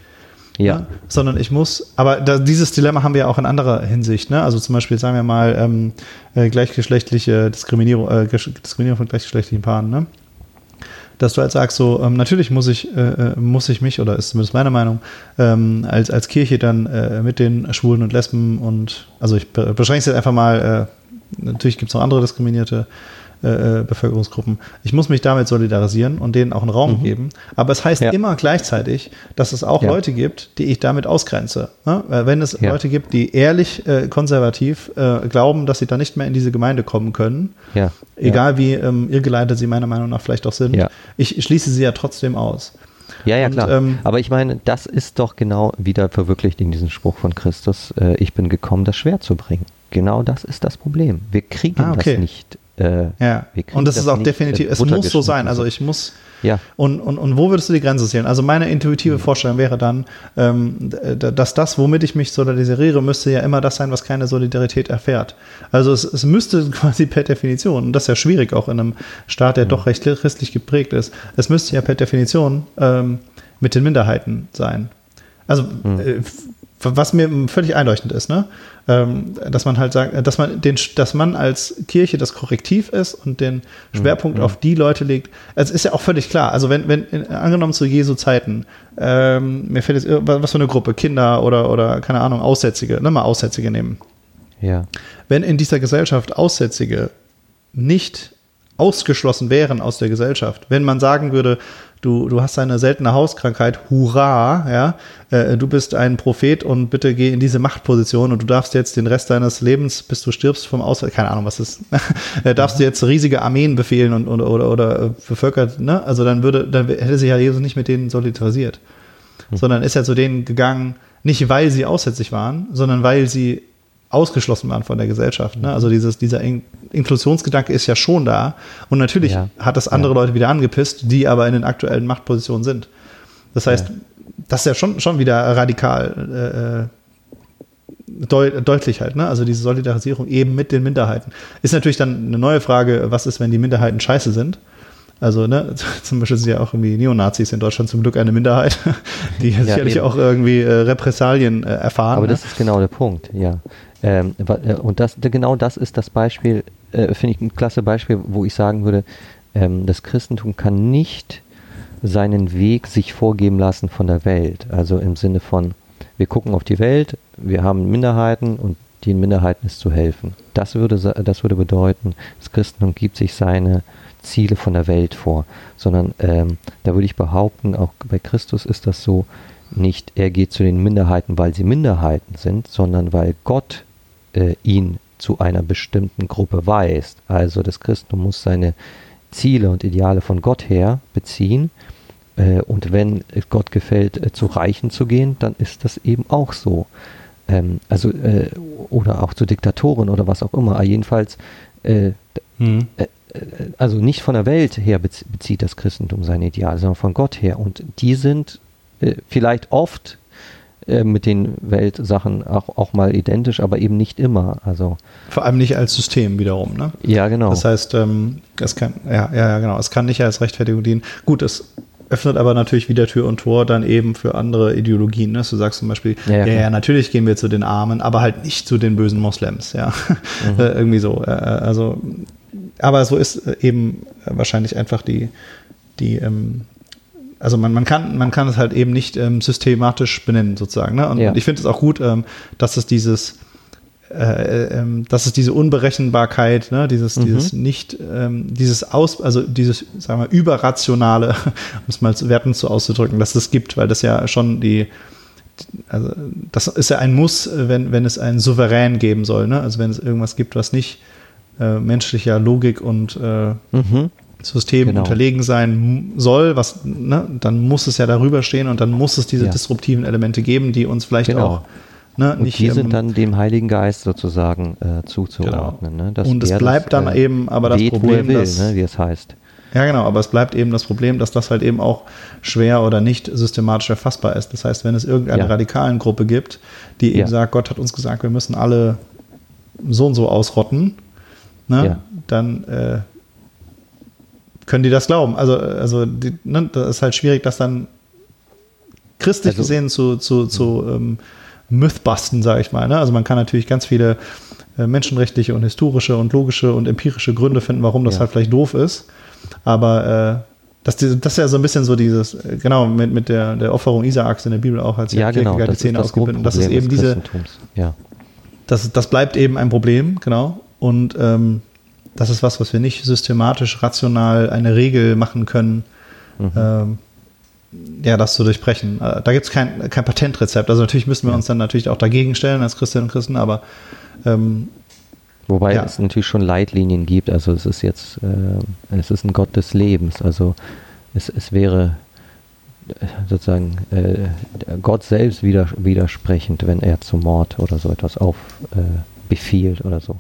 Ja, Ne? Sondern ich muss, aber da, dieses Dilemma haben wir ja auch in anderer Hinsicht. Ne? Also zum Beispiel, sagen wir mal, ähm, äh, gleichgeschlechtliche Diskriminierung, äh, Diskriminierung von gleichgeschlechtlichen Paaren. Ne? Dass du halt sagst, so, ähm, natürlich muss ich, äh, äh, muss ich mich, oder ist zumindest meine Meinung, ähm, als, als Kirche dann äh, mit den Schwulen und Lesben und, also ich be beschränke es jetzt einfach mal, äh, natürlich gibt es noch andere diskriminierte äh, äh, Bevölkerungsgruppen. Ich muss mich damit solidarisieren und denen auch einen Raum geben. Aber es heißt Ja. immer gleichzeitig, dass es auch Ja. Leute gibt, die ich damit ausgrenze. Ne? Wenn es Ja. Leute gibt, die ehrlich äh, konservativ äh, glauben, dass sie da nicht mehr in diese Gemeinde kommen können, egal wie ähm, irrgeleitet sie meiner Meinung nach vielleicht auch sind, ich schließe sie ja trotzdem aus. Ja, ja, Und, klar. ähm, Aber ich meine, das ist doch genau wieder verwirklicht in diesem Spruch von Christus, äh, ich bin gekommen, das Schwert zu bringen. Genau das ist das Problem. Wir kriegen Ah, okay. das nicht. Äh, Ja, und das ist auch nicht, definitiv, äh, es muss so sein. Also ich muss, Ja, Und, und, und wo würdest du die Grenze sehen? Also meine intuitive Mhm. Vorstellung wäre dann, ähm, d- dass das, womit ich mich solidarisiere, müsste ja immer das sein, was keine Solidarität erfährt. Also es, es müsste quasi per Definition, und das ist ja schwierig auch in einem Staat, Mhm. der doch recht christlich geprägt ist, es müsste ja per Definition ähm, mit den Minderheiten sein. Also Mhm. äh, was mir völlig einleuchtend ist, ne? Ähm, dass man halt sagt, dass man den, dass man als Kirche das Korrektiv ist und den Schwerpunkt auf die Leute legt. Es ist ja auch völlig klar. Also wenn, wenn angenommen zu Jesu Zeiten, ähm, mir fällt jetzt was für eine Gruppe, Kinder oder oder keine Ahnung, Aussätzige, ne, mal Aussätzige nehmen. ja. Wenn in dieser Gesellschaft Aussätzige nicht ausgeschlossen wären aus der Gesellschaft, wenn man sagen würde, du, du hast eine seltene Hauskrankheit, hurra, ja, äh, du bist ein Prophet und bitte geh in diese Machtposition und du darfst jetzt den Rest deines Lebens, bis du stirbst vom Aus, keine Ahnung, was ist, äh, darfst du jetzt riesige Armeen befehlen und oder, oder, oder äh, bevölkert, ne? Also dann würde, dann hätte sich ja Jesus nicht mit denen solidarisiert, sondern ist ja zu denen gegangen, nicht weil sie aussätzlich waren, sondern weil sie ausgeschlossen waren von der Gesellschaft. Ne? Also dieses, dieser In Inklusionsgedanke ist ja schon da. Und natürlich Ja. hat das andere Leute wieder angepisst, die aber in den aktuellen Machtpositionen sind. Das heißt, das ist ja schon, schon wieder radikal äh, deu deutlich halt. Ne? Also diese Solidarisierung eben mit den Minderheiten. Ist natürlich dann eine neue Frage, was ist, wenn die Minderheiten scheiße sind? Also, ne, zum Beispiel sind ja auch irgendwie Neonazis in Deutschland zum Glück eine Minderheit, die sicherlich eben. auch irgendwie äh, Repressalien äh, erfahren. Aber ne? das ist genau der Punkt, ja. Ähm, äh, und das, genau das ist das Beispiel, äh, finde ich ein klasse Beispiel, wo ich sagen würde, ähm, das Christentum kann nicht seinen Weg sich vorgeben lassen von der Welt. Also im Sinne von, wir gucken auf die Welt, wir haben Minderheiten und den Minderheiten ist zu helfen. Das würde, das würde bedeuten, das Christentum gibt sich seine Ziele von der Welt vor, sondern ähm, da würde ich behaupten, auch bei Christus ist das so, nicht er geht zu den Minderheiten, weil sie Minderheiten sind, sondern weil Gott äh, ihn zu einer bestimmten Gruppe weist. Also das Christentum muss seine Ziele und Ideale von Gott her beziehen. Äh, und wenn Gott gefällt, äh, zu Reichen zu gehen, dann ist das eben auch so. Ähm, also, äh, oder auch zu Diktatoren oder was auch immer. Aber jedenfalls, äh, Mhm. also nicht von der Welt her bez- bezieht das Christentum seine Ideale, sondern von Gott her. Und die sind äh, vielleicht oft äh, mit den Weltsachen auch, auch mal identisch, aber eben nicht immer. Also, Vor allem nicht als System wiederum. Ne? ja, genau. Das heißt, ähm, es kann, ja, ja, genau, es kann nicht als Rechtfertigung dienen. Gut, es öffnet aber natürlich wieder Tür und Tor dann eben für andere Ideologien. Ne? Du sagst zum Beispiel, Ja, ja, ja, ja, natürlich gehen wir zu den Armen, aber halt nicht zu den bösen Moslems, ja. Mhm. Äh, Irgendwie so. Äh, also, aber so ist äh, eben äh, wahrscheinlich einfach die, die, ähm, also man, man, kann, man kann es halt eben nicht ähm, systematisch benennen, sozusagen. Ne? Und Ja. ich finde es auch gut, ähm, dass es dieses äh, ähm, das ist diese Unberechenbarkeit, ne? dieses, Mhm. dieses nicht, ähm, dieses Aus, also dieses, sagen wir, überrationale, um es mal zu werten zu auszudrücken, dass es gibt, weil das ja schon die, also das ist ja ein Muss, wenn, wenn es einen Souverän geben soll, ne? Also wenn es irgendwas gibt, was nicht äh, menschlicher Logik und äh, Mhm. System Genau. unterlegen sein soll, was, ne, dann muss es ja darüber stehen und dann muss es diese Ja. disruptiven Elemente geben, die uns vielleicht Genau. auch ne, Und nicht die sind ähm, dann dem Heiligen Geist sozusagen äh, zuzuordnen. Ne? Dass und es bleibt das, dann äh, eben aber das Problem, will, dass ne? wie es heißt. ja genau, aber es bleibt eben das Problem, dass das halt eben auch schwer oder nicht systematisch erfassbar ist. Das heißt, wenn es irgendeine Ja. radikalen Gruppe gibt, die eben Ja. sagt, Gott hat uns gesagt, wir müssen alle so und so ausrotten, ne, Ja. dann äh, können die das glauben. Also, also die, ne, das ist halt schwierig, das dann christlich Also- gesehen zu, zu, zu ähm, Mythbusten, sage ich mal. Ne? Also man kann natürlich ganz viele äh, menschenrechtliche und historische und logische und empirische Gründe finden, warum das Ja. halt vielleicht doof ist. Aber äh, das, das ist ja so ein bisschen so dieses, äh, genau, mit, mit der, der Opferung Isaaks in der Bibel auch, als Ja, genau. Die Zähne das ausgebündelt. Das ist eben diese. Ja. das, das bleibt eben ein Problem, genau. Und ähm, das ist was, was wir nicht systematisch, rational eine Regel machen können, Mhm. ähm, ja, das zu durchbrechen. Äh, da gibt es kein, kein Patentrezept. Also natürlich müssen wir uns dann natürlich auch dagegen stellen als Christinnen und Christen, aber ähm, Wobei Ja. es natürlich schon Leitlinien gibt. Also es ist jetzt, äh, es ist ein Gott des Lebens. Also es, es wäre äh, sozusagen äh, Gott selbst wider, widersprechend, wenn er zum Mord oder so etwas auf äh, oder so.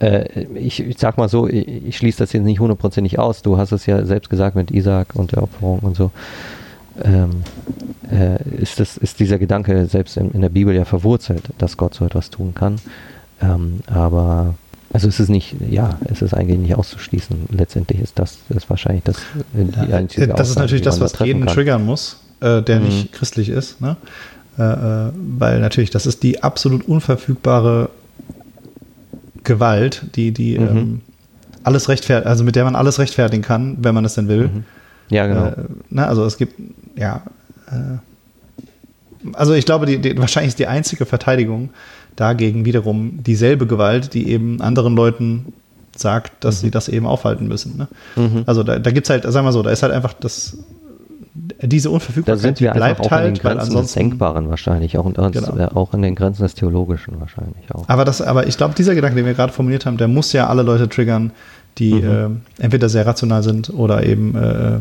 Äh, ich, ich sag mal so, ich, ich schließe das jetzt nicht hundertprozentig aus. Du hast es ja selbst gesagt mit Isaac und der Opferung und so. Ähm, äh, ist, das, ist dieser Gedanke selbst in, in der Bibel ja verwurzelt, dass Gott so etwas tun kann. Ähm, aber also es ist nicht, ja, es ist eigentlich nicht auszuschließen. Letztendlich ist das, ist wahrscheinlich das, äh, die einzige das ist Aussage, natürlich die das, da was jeden kann. triggern muss, äh, der Mhm. nicht christlich ist. Ne? Äh, äh, weil natürlich, das ist die absolut unverfügbare Gewalt, die, die Mhm. ähm, alles rechtfertigt, also mit der man alles rechtfertigen kann, wenn man es denn will. Mhm. Ja, genau. Äh, ne, also es gibt, ja, äh, also ich glaube, die, die, wahrscheinlich ist die einzige Verteidigung dagegen wiederum dieselbe Gewalt, die eben anderen Leuten sagt, dass sie das eben aufhalten müssen. Ne? Mhm. Also da, da gibt es halt, sagen wir so, da ist halt einfach das, diese Da Unverfügbarkeit, sind wir bleibt auch an den halt, Grenzen des. Denkbaren wahrscheinlich, auch, und, Genau. äh, auch an den Grenzen des Theologischen wahrscheinlich auch. Aber, das, aber ich glaube, dieser Gedanke, den wir gerade formuliert haben, der muss ja alle Leute triggern, die Mhm. äh, entweder sehr rational sind oder eben äh,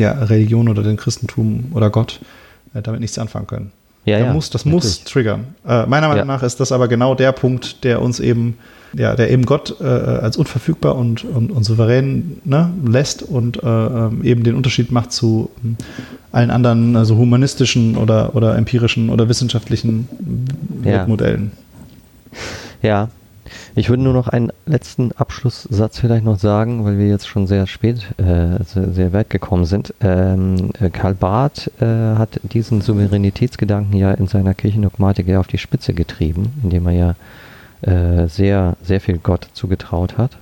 ja, Religion oder den Christentum oder Gott äh, damit nichts anfangen können. Ja, Der ja, muss, das muss natürlich. triggern. Äh, meiner Meinung Ja. nach ist das aber genau der Punkt, der uns eben, ja, der eben Gott äh, als unverfügbar und, und, und souverän ne, lässt und äh, ähm, eben den Unterschied macht zu ähm, allen anderen also humanistischen oder, oder empirischen oder wissenschaftlichen Ja. Modellen. Ja, ich würde nur noch einen letzten Abschlusssatz vielleicht noch sagen, weil wir jetzt schon sehr spät, äh, sehr, sehr weit gekommen sind. Ähm, äh, Karl Barth äh, hat diesen Souveränitätsgedanken ja in seiner Kirchendogmatik ja auf die Spitze getrieben, indem er ja äh, sehr, sehr viel Gott zugetraut hat.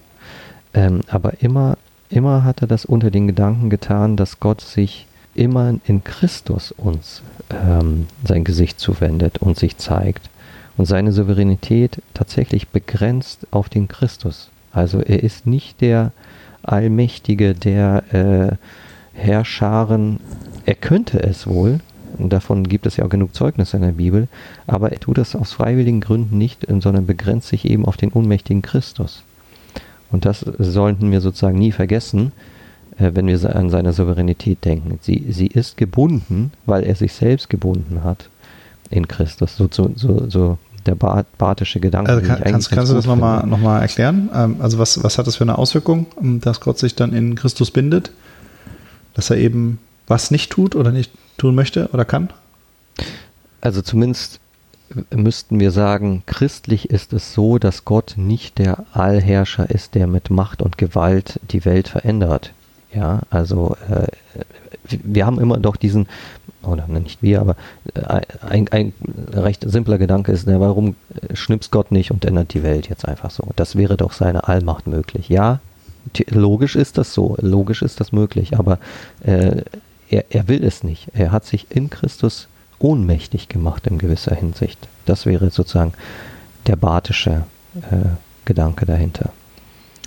Ähm, aber immer, immer hat er das unter den Gedanken getan, dass Gott sich immer in Christus uns ähm, sein Gesicht zuwendet und sich zeigt und seine Souveränität tatsächlich begrenzt auf den Christus. Also er ist nicht der Allmächtige, der äh, Herrscharen, er könnte es wohl, davon gibt es ja auch genug Zeugnisse in der Bibel, aber er tut das aus freiwilligen Gründen nicht, sondern begrenzt sich eben auf den unmächtigen Christus. Und das sollten wir sozusagen nie vergessen, äh, wenn wir an seine Souveränität denken. Sie, sie ist gebunden, weil er sich selbst gebunden hat in Christus. So, so, so, der Bar- Bartische Gedanke. Also kann, kannst, kannst du das nochmal noch mal erklären? Ähm, also was, was hat das für eine Auswirkung, ähm, dass Gott sich dann in Christus bindet? Dass er eben was nicht tut oder nicht tun möchte oder kann? Also zumindest müssten wir sagen, christlich ist es so, dass Gott nicht der Allherrscher ist, der mit Macht und Gewalt die Welt verändert. Ja, also äh, wir haben immer doch diesen, oder nicht wir, aber äh, ein, ein recht simpler Gedanke ist, na, warum äh, schnipst Gott nicht und ändert die Welt jetzt einfach so? Das wäre doch seine Allmacht möglich. Ja, logisch ist das so, logisch ist das möglich, aber äh, er, er will es nicht. Er hat sich in Christus ohnmächtig gemacht in gewisser Hinsicht. Das wäre sozusagen der Bartische äh, Gedanke dahinter.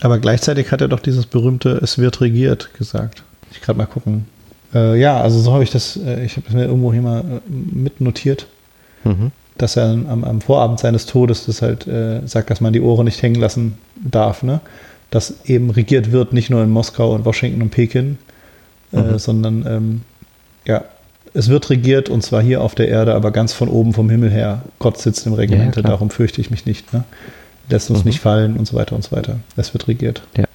Aber gleichzeitig hat er doch dieses berühmte Es wird regiert gesagt. Ich gerade mal gucken. Äh, ja, also so habe ich das, äh, ich habe es mir irgendwo hier mal äh, mitnotiert, mhm. dass er am, am, Vorabend seines Todes das halt äh, sagt, dass man die Ohren nicht hängen lassen darf, ne? Dass eben regiert wird, nicht nur in Moskau und Washington und Peking, äh, mhm. sondern ähm, ja, es wird regiert und zwar hier auf der Erde, aber ganz von oben vom Himmel her. Gott sitzt im Regiment, ja, darum fürchte ich mich nicht. Ne? Lässt uns mhm. nicht fallen und so weiter und so weiter. Es wird regiert. Ja,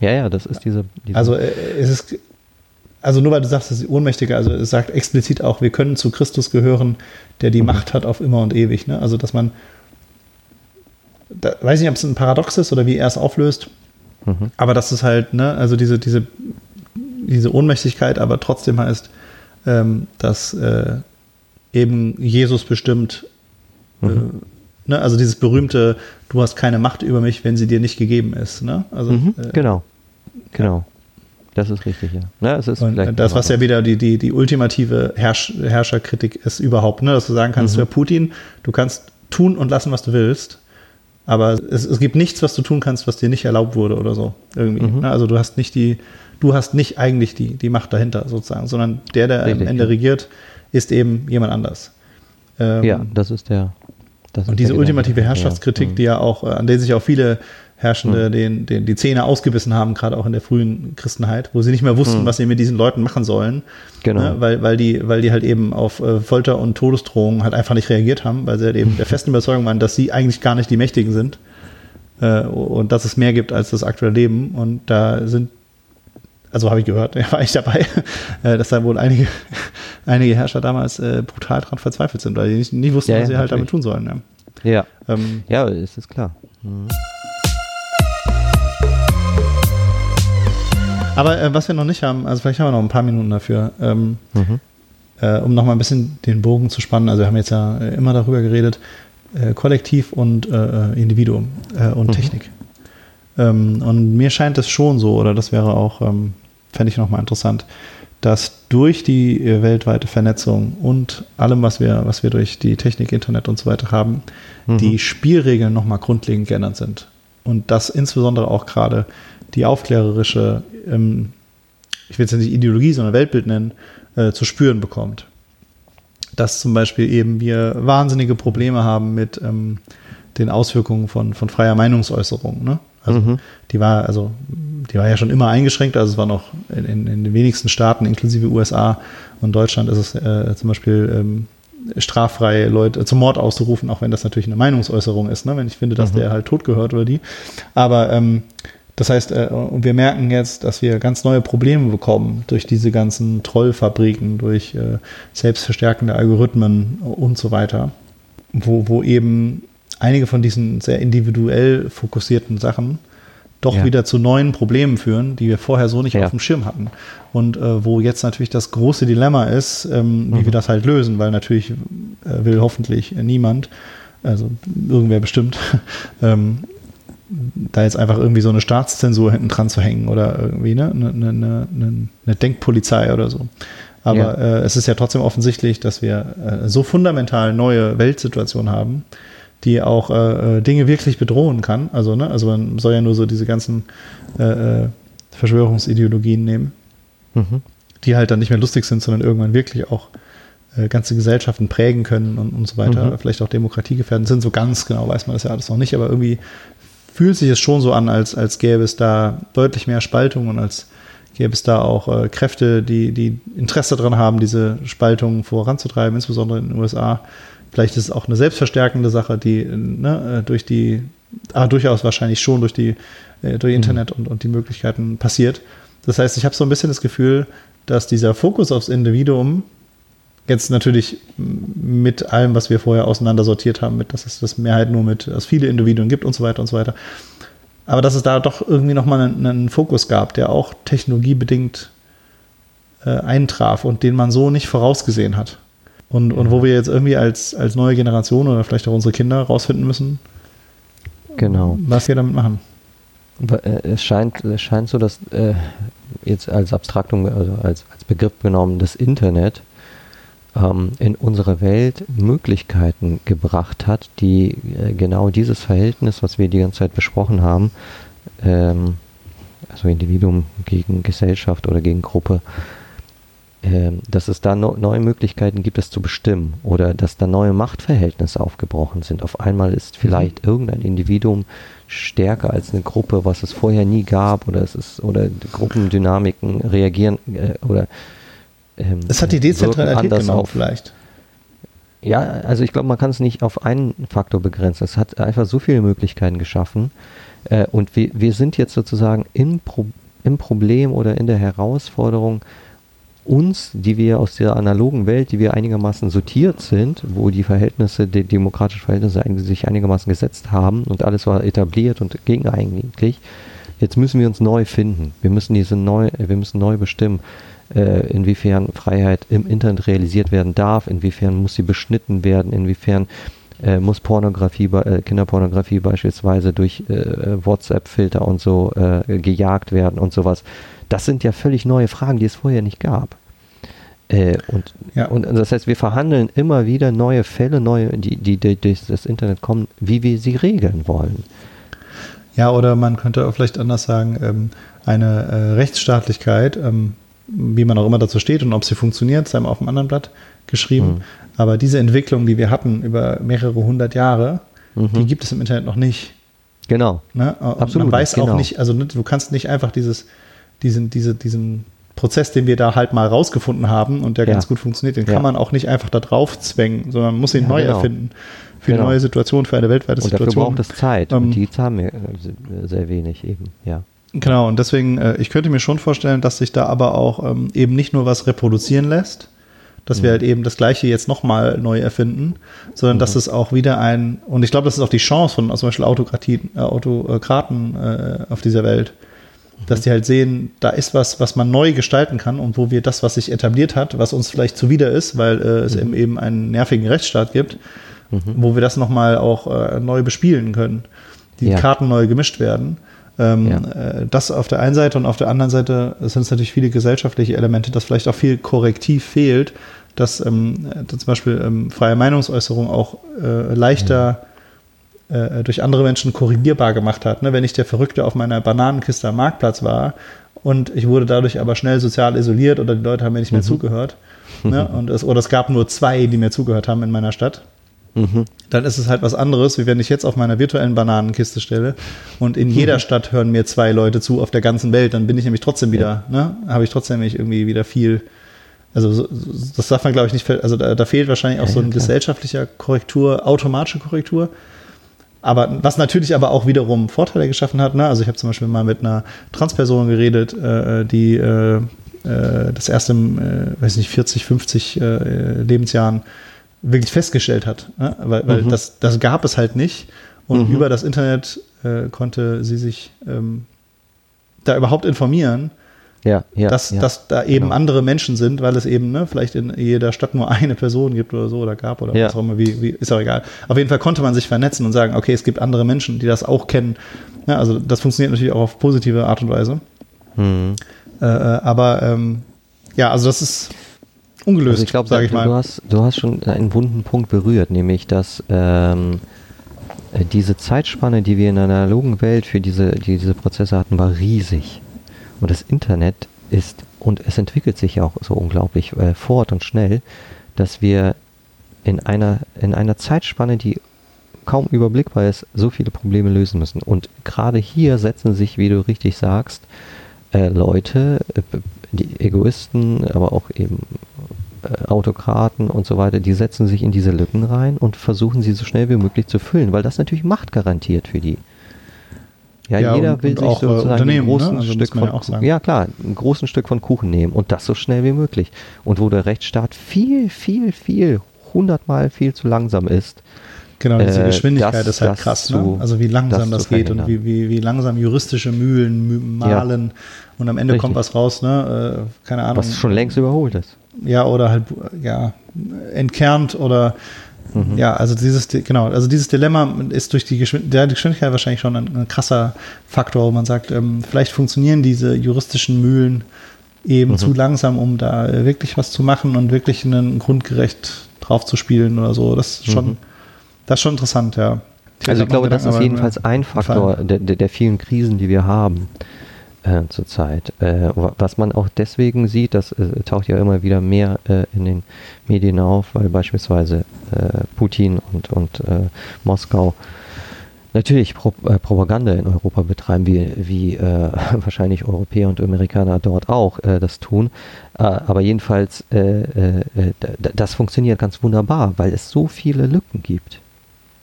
ja, ja das ist diese. diese also äh, es ist also nur weil du sagst, es ist ohnmächtiger, also es sagt explizit auch, wir können zu Christus gehören, der die mhm. Macht hat auf immer und ewig. Ne? Also dass man, da, weiß nicht, ob es ein Paradox ist oder wie er es auflöst, mhm. aber das ist halt, ne, also diese, diese, diese Ohnmächtigkeit, aber trotzdem heißt, ähm, dass äh, eben Jesus bestimmt, äh, mhm. äh, ne, also dieses berühmte, du hast keine Macht über mich, wenn sie dir nicht gegeben ist. Ne? Also, mhm. äh, genau, genau. Das ist richtig, ja. ja es ist das, was ja wieder die, die, die ultimative Herrsch Herrscherkritik ist überhaupt, ne? dass du sagen kannst, mhm. du Putin, du kannst tun und lassen, was du willst, aber es, es gibt nichts, was du tun kannst, was dir nicht erlaubt wurde oder so. Irgendwie. Mhm. Ne? Also du hast nicht die, du hast nicht eigentlich die, die Macht dahinter sozusagen, sondern der, der richtig, am Ende regiert, ist eben jemand anders. Ähm, ja, das ist der. Das und diese ultimative Herrschaftskritik, ja. Mhm. die ja auch, äh, an der sich auch viele Herrschende mhm. den, den, die Zähne ausgebissen haben, gerade auch in der frühen Christenheit, wo sie nicht mehr wussten, mhm. was sie mit diesen Leuten machen sollen. Genau. Ne? Weil, weil, die, weil die halt eben auf äh, Folter und Todesdrohungen halt einfach nicht reagiert haben, weil sie halt eben der festen Überzeugung waren, dass sie eigentlich gar nicht die Mächtigen sind äh, und dass es mehr gibt als das aktuelle Leben. Und da sind, also habe ich gehört, ja, war ich dabei, äh, dass da wohl einige, einige Herrscher damals äh, brutal dran verzweifelt sind, weil die nicht, nicht wussten, ja, was sie halt damit tun sollen. Ja, ja, ähm, ja ist, ist klar. Mhm. Aber äh, was wir noch nicht haben, also vielleicht haben wir noch ein paar Minuten dafür, ähm, mhm. äh, um noch mal ein bisschen den Bogen zu spannen. Also wir haben jetzt ja äh, immer darüber geredet, äh, Kollektiv und äh, äh, Individuum und mhm. Technik. Ähm, und mir scheint es schon so, oder das wäre auch, ähm, fände ich noch mal interessant, dass durch die weltweite Vernetzung und allem, was wir, was wir durch die Technik, Internet und so weiter haben, mhm. die Spielregeln noch mal grundlegend geändert sind. Und das insbesondere auch gerade die aufklärerische, ähm, ich will es ja nicht Ideologie, sondern Weltbild nennen, äh, zu spüren bekommt. Dass zum Beispiel eben wir wahnsinnige Probleme haben mit ähm, den Auswirkungen von, von freier Meinungsäußerung. Ne? Also mhm. die war, also die war ja schon immer eingeschränkt, also es war noch in, in, in den wenigsten Staaten, inklusive USA und Deutschland, ist es äh, zum Beispiel ähm, straffrei Leute zum Mord auszurufen, auch wenn das natürlich eine Meinungsäußerung ist, ne? wenn ich finde, dass mhm. der halt tot gehört oder die. Aber ähm, das heißt, äh, wir merken jetzt, dass wir ganz neue Probleme bekommen durch diese ganzen Trollfabriken, durch äh, selbstverstärkende Algorithmen und so weiter, wo, wo eben einige von diesen sehr individuell fokussierten Sachen doch ja. wieder zu neuen Problemen führen, die wir vorher so nicht ja. auf dem Schirm hatten. Und äh, wo jetzt natürlich das große Dilemma ist, ähm, mhm. wie wir das halt lösen, weil natürlich äh, will hoffentlich niemand, also irgendwer bestimmt, ähm, da jetzt einfach irgendwie so eine Staatszensur hinten dran zu hängen oder irgendwie ne, eine, eine, eine, eine Denkpolizei oder so. Aber ja. äh, es ist ja trotzdem offensichtlich, dass wir äh, so fundamental neue Weltsituationen haben, die auch äh, äh, Dinge wirklich bedrohen kann. Also, ne, also man soll ja nur so diese ganzen äh, äh, Verschwörungsideologien nehmen, mhm. die halt dann nicht mehr lustig sind, sondern irgendwann wirklich auch ganze Gesellschaften prägen können und, und so weiter, mhm. vielleicht auch Demokratie gefährden sind. So ganz genau weiß man das ja alles noch nicht, aber irgendwie fühlt sich es schon so an, als, als gäbe es da deutlich mehr Spaltung und als gäbe es da auch äh, Kräfte, die, die Interesse daran haben, diese Spaltung voranzutreiben, insbesondere in den USA. Vielleicht ist es auch eine selbstverstärkende Sache, die ne, äh, durch die, ah, durchaus wahrscheinlich schon durch die äh, durch mhm. Internet und, und die Möglichkeiten passiert. Das heißt, ich habe so ein bisschen das Gefühl, dass dieser Fokus aufs Individuum Jetzt natürlich mit allem, was wir vorher auseinandersortiert haben, mit, dass es das Mehrheit nur mit, dass viele Individuen gibt und so weiter und so weiter. Aber dass es da doch irgendwie nochmal einen, einen Fokus gab, der auch technologiebedingt äh, eintraf und den man so nicht vorausgesehen hat. Und, und wo wir jetzt irgendwie als, als neue Generation oder vielleicht auch unsere Kinder rausfinden müssen, genau. was wir damit machen. Äh, es scheint, es scheint so, dass äh, jetzt als Abstraktung, also als, als Begriff genommen, das Internet ähm, in unsere Welt Möglichkeiten gebracht hat, die äh, genau dieses Verhältnis, was wir die ganze Zeit besprochen haben, ähm, also Individuum gegen Gesellschaft oder gegen Gruppe, ähm, dass es da no neue Möglichkeiten gibt, es zu bestimmen oder dass da neue Machtverhältnisse aufgebrochen sind. Auf einmal ist vielleicht mhm. irgendein Individuum stärker als eine Gruppe, was es vorher nie gab oder es ist oder Gruppendynamiken reagieren äh, oder ähm, es hat die Dezentralität genommen auf, vielleicht. Ja, also ich glaube, man kann es nicht auf einen Faktor begrenzen. Es hat einfach so viele Möglichkeiten geschaffen. Äh, und wir, wir sind jetzt sozusagen im, Pro im Problem oder in der Herausforderung, uns, die wir aus der analogen Welt, die wir einigermaßen sortiert sind, wo die Verhältnisse, die demokratischen Verhältnisse sich einigermaßen gesetzt haben und alles war etabliert und ging eigentlich, jetzt müssen wir uns neu finden. Wir müssen diese neu, wir müssen neu bestimmen, äh, inwiefern Freiheit im Internet realisiert werden darf, inwiefern muss sie beschnitten werden, inwiefern äh, muss Pornografie, äh, Kinderpornografie beispielsweise durch äh, WhatsApp-Filter und so äh, gejagt werden und sowas. Das sind ja völlig neue Fragen, die es vorher nicht gab. Äh, und, ja. und das heißt, wir verhandeln immer wieder neue Fälle, neue, die, die, die durch das Internet kommen, wie wir sie regeln wollen. Ja, oder man könnte auch vielleicht anders sagen, ähm, eine äh, Rechtsstaatlichkeit, ähm, wie man auch immer dazu steht und ob sie funktioniert, sei mal auf einem anderen Blatt geschrieben. Mhm. Aber diese Entwicklung, die wir hatten über mehrere hundert Jahre, mhm. die gibt es im Internet noch nicht. Genau. Ne? Absolut. Man weiß genau. auch nicht, also ne, du kannst nicht einfach dieses diesen, diese, diesen Prozess, den wir da halt mal rausgefunden haben und der ja. ganz gut funktioniert, den ja. kann man auch nicht einfach da drauf zwängen, sondern man muss ihn ja, neu genau. erfinden. Für genau. eine neue Situation, für eine weltweite und Situation. Und dafür braucht es Zeit. Ähm, und die haben wir sehr wenig eben, ja. Genau, und deswegen, äh, ich könnte mir schon vorstellen, dass sich da aber auch ähm, eben nicht nur was reproduzieren lässt, dass mhm. wir halt eben das Gleiche jetzt nochmal neu erfinden, sondern mhm. dass es auch wieder ein, und ich glaube, das ist auch die Chance von zum Beispiel Autokratien, äh, Autokraten äh, auf dieser Welt, dass die halt sehen, da ist was, was man neu gestalten kann und wo wir das, was sich etabliert hat, was uns vielleicht zuwider ist, weil äh, es mhm. eben einen nervigen Rechtsstaat gibt, mhm. wo wir das nochmal auch äh, neu bespielen können, die ja. Karten neu gemischt werden. Ähm, ja. äh, das auf der einen Seite und auf der anderen Seite sind es natürlich viele gesellschaftliche Elemente, dass vielleicht auch viel Korrektiv fehlt, dass, ähm, dass zum Beispiel ähm, freie Meinungsäußerung auch äh, leichter mhm äh, durch andere Menschen korrigierbar gemacht hat. Ne? Wenn ich der Verrückte auf meiner Bananenkiste am Marktplatz war und ich wurde dadurch aber schnell sozial isoliert oder die Leute haben mir nicht mehr mhm. zugehört. Ne? Und es, oder es gab nur zwei, die mir zugehört haben in meiner Stadt. Mhm. Dann ist es halt was anderes, wie wenn ich jetzt auf meiner virtuellen Bananenkiste stelle und in jeder mhm. Stadt hören mir zwei Leute zu auf der ganzen Welt, dann bin ich nämlich trotzdem wieder, ja. ne, habe ich trotzdem irgendwie wieder viel, also das darf man glaube ich nicht, also da, da fehlt wahrscheinlich auch ja, so ein gesellschaftlicher Korrektur, automatische Korrektur, aber was natürlich aber auch wiederum Vorteile geschaffen hat. Ne? Also ich habe zum Beispiel mal mit einer Transperson geredet, äh, die äh, äh das erste, äh, weiß nicht, 40, 50 äh, Lebensjahren wirklich festgestellt hat. Ne? Weil, weil mhm. das, das gab es halt nicht. Und mhm. über das Internet äh, konnte sie sich ähm, da überhaupt informieren ja, ja, dass, ja, dass da eben genau. andere Menschen sind, weil es eben ne, vielleicht in jeder Stadt nur eine Person gibt oder so oder gab oder was auch immer, wie, wie, ist auch egal. Auf jeden Fall konnte man sich vernetzen und sagen, okay, es gibt andere Menschen, die das auch kennen. Ja, also das funktioniert natürlich auch auf positive Art und Weise. Mhm. Äh, äh aber ähm, ja, also das ist ungelöst, also ich glaube, sage ich mal. Du hast, du hast schon einen wunden Punkt berührt, nämlich dass ähm, äh, diese Zeitspanne, die wir in der analogen Welt für diese, diese Prozesse hatten, war riesig. Und das Internet ist, und es entwickelt sich auch so unglaublich äh, fort und schnell, dass wir in einer, in einer Zeitspanne, die kaum überblickbar ist, so viele Probleme lösen müssen. Und gerade hier setzen sich, wie du richtig sagst, äh, Leute, äh, die Egoisten, aber auch eben äh, Autokraten und so weiter, die setzen sich in diese Lücken rein und versuchen sie so schnell wie möglich zu füllen, weil das natürlich Macht garantiert für die. Ja, ja jeder und, will und sich äh, sozusagen ein großen ne? also Stück von ja, ja, klar, ein großen Stück von Kuchen nehmen und das so schnell wie möglich. Und wo der Rechtsstaat viel, viel, viel, hundertmal viel zu langsam ist. Genau, diese äh, Geschwindigkeit das, ist halt krass, zu, ne? Also wie langsam das, das geht und wie, wie, wie langsam juristische Mühlen malen ja. und am Ende Richtig. kommt was raus, ne? Äh, keine Ahnung. Was schon längst überholt ist. Ja, oder halt, ja, entkernt oder Mhm. Ja, also dieses, genau, also dieses Dilemma ist durch die Geschwindigkeit, die Geschwindigkeit wahrscheinlich schon ein, ein, krasser Faktor, wo man sagt, ähm, vielleicht funktionieren diese juristischen Mühlen eben mhm. zu langsam, um da wirklich was zu machen und wirklich einen grundgerecht drauf zu spielen oder so. Das ist schon, mhm. Das ist schon interessant, ja. also ich glaube, das ist jedenfalls ein Faktor der, der, vielen Krisen, die wir haben äh, zurzeit. Äh, was man auch deswegen sieht, das äh, taucht ja immer wieder mehr äh, in den Medien auf, weil beispielsweise äh, Putin und, und äh, Moskau natürlich Pro Propaganda in Europa betreiben, wie, wie wahrscheinlich Europäer und Amerikaner dort auch das tun. aber jedenfalls, das funktioniert ganz wunderbar, weil es so viele Lücken gibt.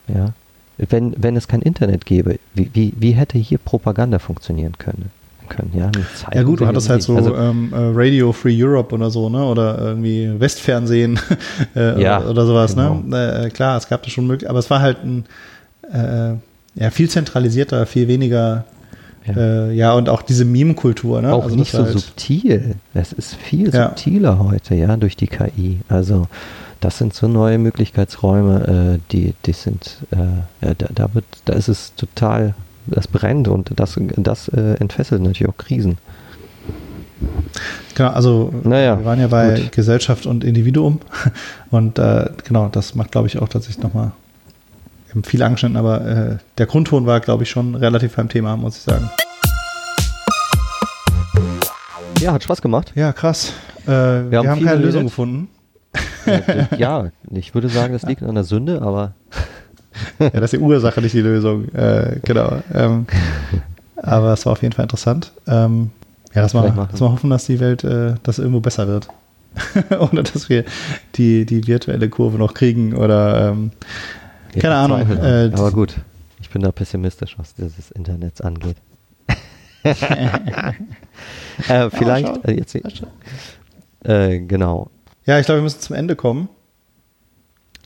Ja? Wenn, wenn es kein Internet gäbe, wie, wie, wie hätte hier Propaganda funktionieren können? können. Ja, ja gut, du hattest halt so also, ähm, äh, Radio Free Europe oder so, ne? Oder irgendwie Westfernsehen äh, ja, oder, oder, sowas, ne? genau. ne? Äh, klar, es gab das schon möglich, aber es war halt ein äh, ja, viel zentralisierter, viel weniger ja, äh, ja und auch diese Meme-Kultur, ne? Auch also nicht so halt subtil. Es ist viel ja. subtiler heute, ja, durch die KI. Also das sind so neue Möglichkeitsräume, äh, die, die sind, ja, da, da wird, da ist es total das brennt und das, das äh, entfesselt natürlich auch Krisen. Genau, also naja, wir waren ja bei gut. Gesellschaft und Individuum und äh, genau, das macht, glaube ich, auch tatsächlich nochmal viel angeschnitten, aber äh, der Grundton war, glaube ich, schon relativ beim Thema, muss ich sagen. Ja, hat Spaß gemacht. Ja, krass. Äh, wir, wir, haben, haben keine Lösung gefunden. Ja, ich würde sagen, das liegt an der Sünde, aber ja, das ist die Ursache, nicht die Lösung. Äh, genau. Ähm, aber es war auf jeden Fall interessant. Ähm, ja, lass mal, lass mal hoffen, dass die Welt, äh, dass irgendwo besser wird. oder dass wir die, die virtuelle Kurve noch kriegen oder ähm, keine Ahnung. Äh, aber gut, ich bin da pessimistisch, was dieses Internet angeht. äh, vielleicht äh, jetzt äh, genau. Ja, ich glaube, wir müssen zum Ende kommen.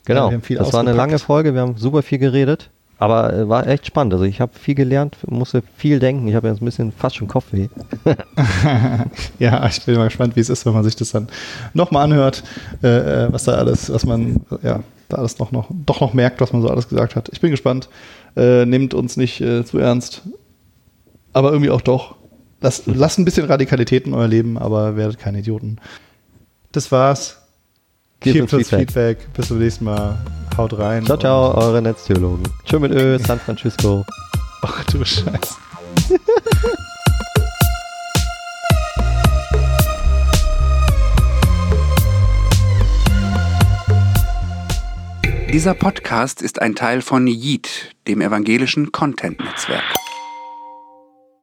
Genau, ja, das war eine lange Folge, wir haben super viel geredet, aber äh, war echt spannend. Also ich habe viel gelernt, musste viel denken. Ich habe jetzt ein bisschen fast schon Kopfweh. ja, ich bin mal gespannt, wie es ist, wenn man sich das dann nochmal anhört, äh, äh, was da alles, was man, ja, da alles noch, noch, doch noch merkt, was man so alles gesagt hat. Ich bin gespannt. Äh, nehmt uns nicht äh, zu ernst, aber irgendwie auch doch. Lasst, lasst ein bisschen Radikalität in euer Leben, aber werdet keine Idioten. Das war's. Gebt uns Feedback. Feedback. Bis zum nächsten Mal. Haut rein. Ciao, ciao, eure Netztheologen. Tschö mit Ö, San Francisco. Ach du Scheiße. Dieser Podcast ist ein Teil von Yeet, dem evangelischen Content-Netzwerk.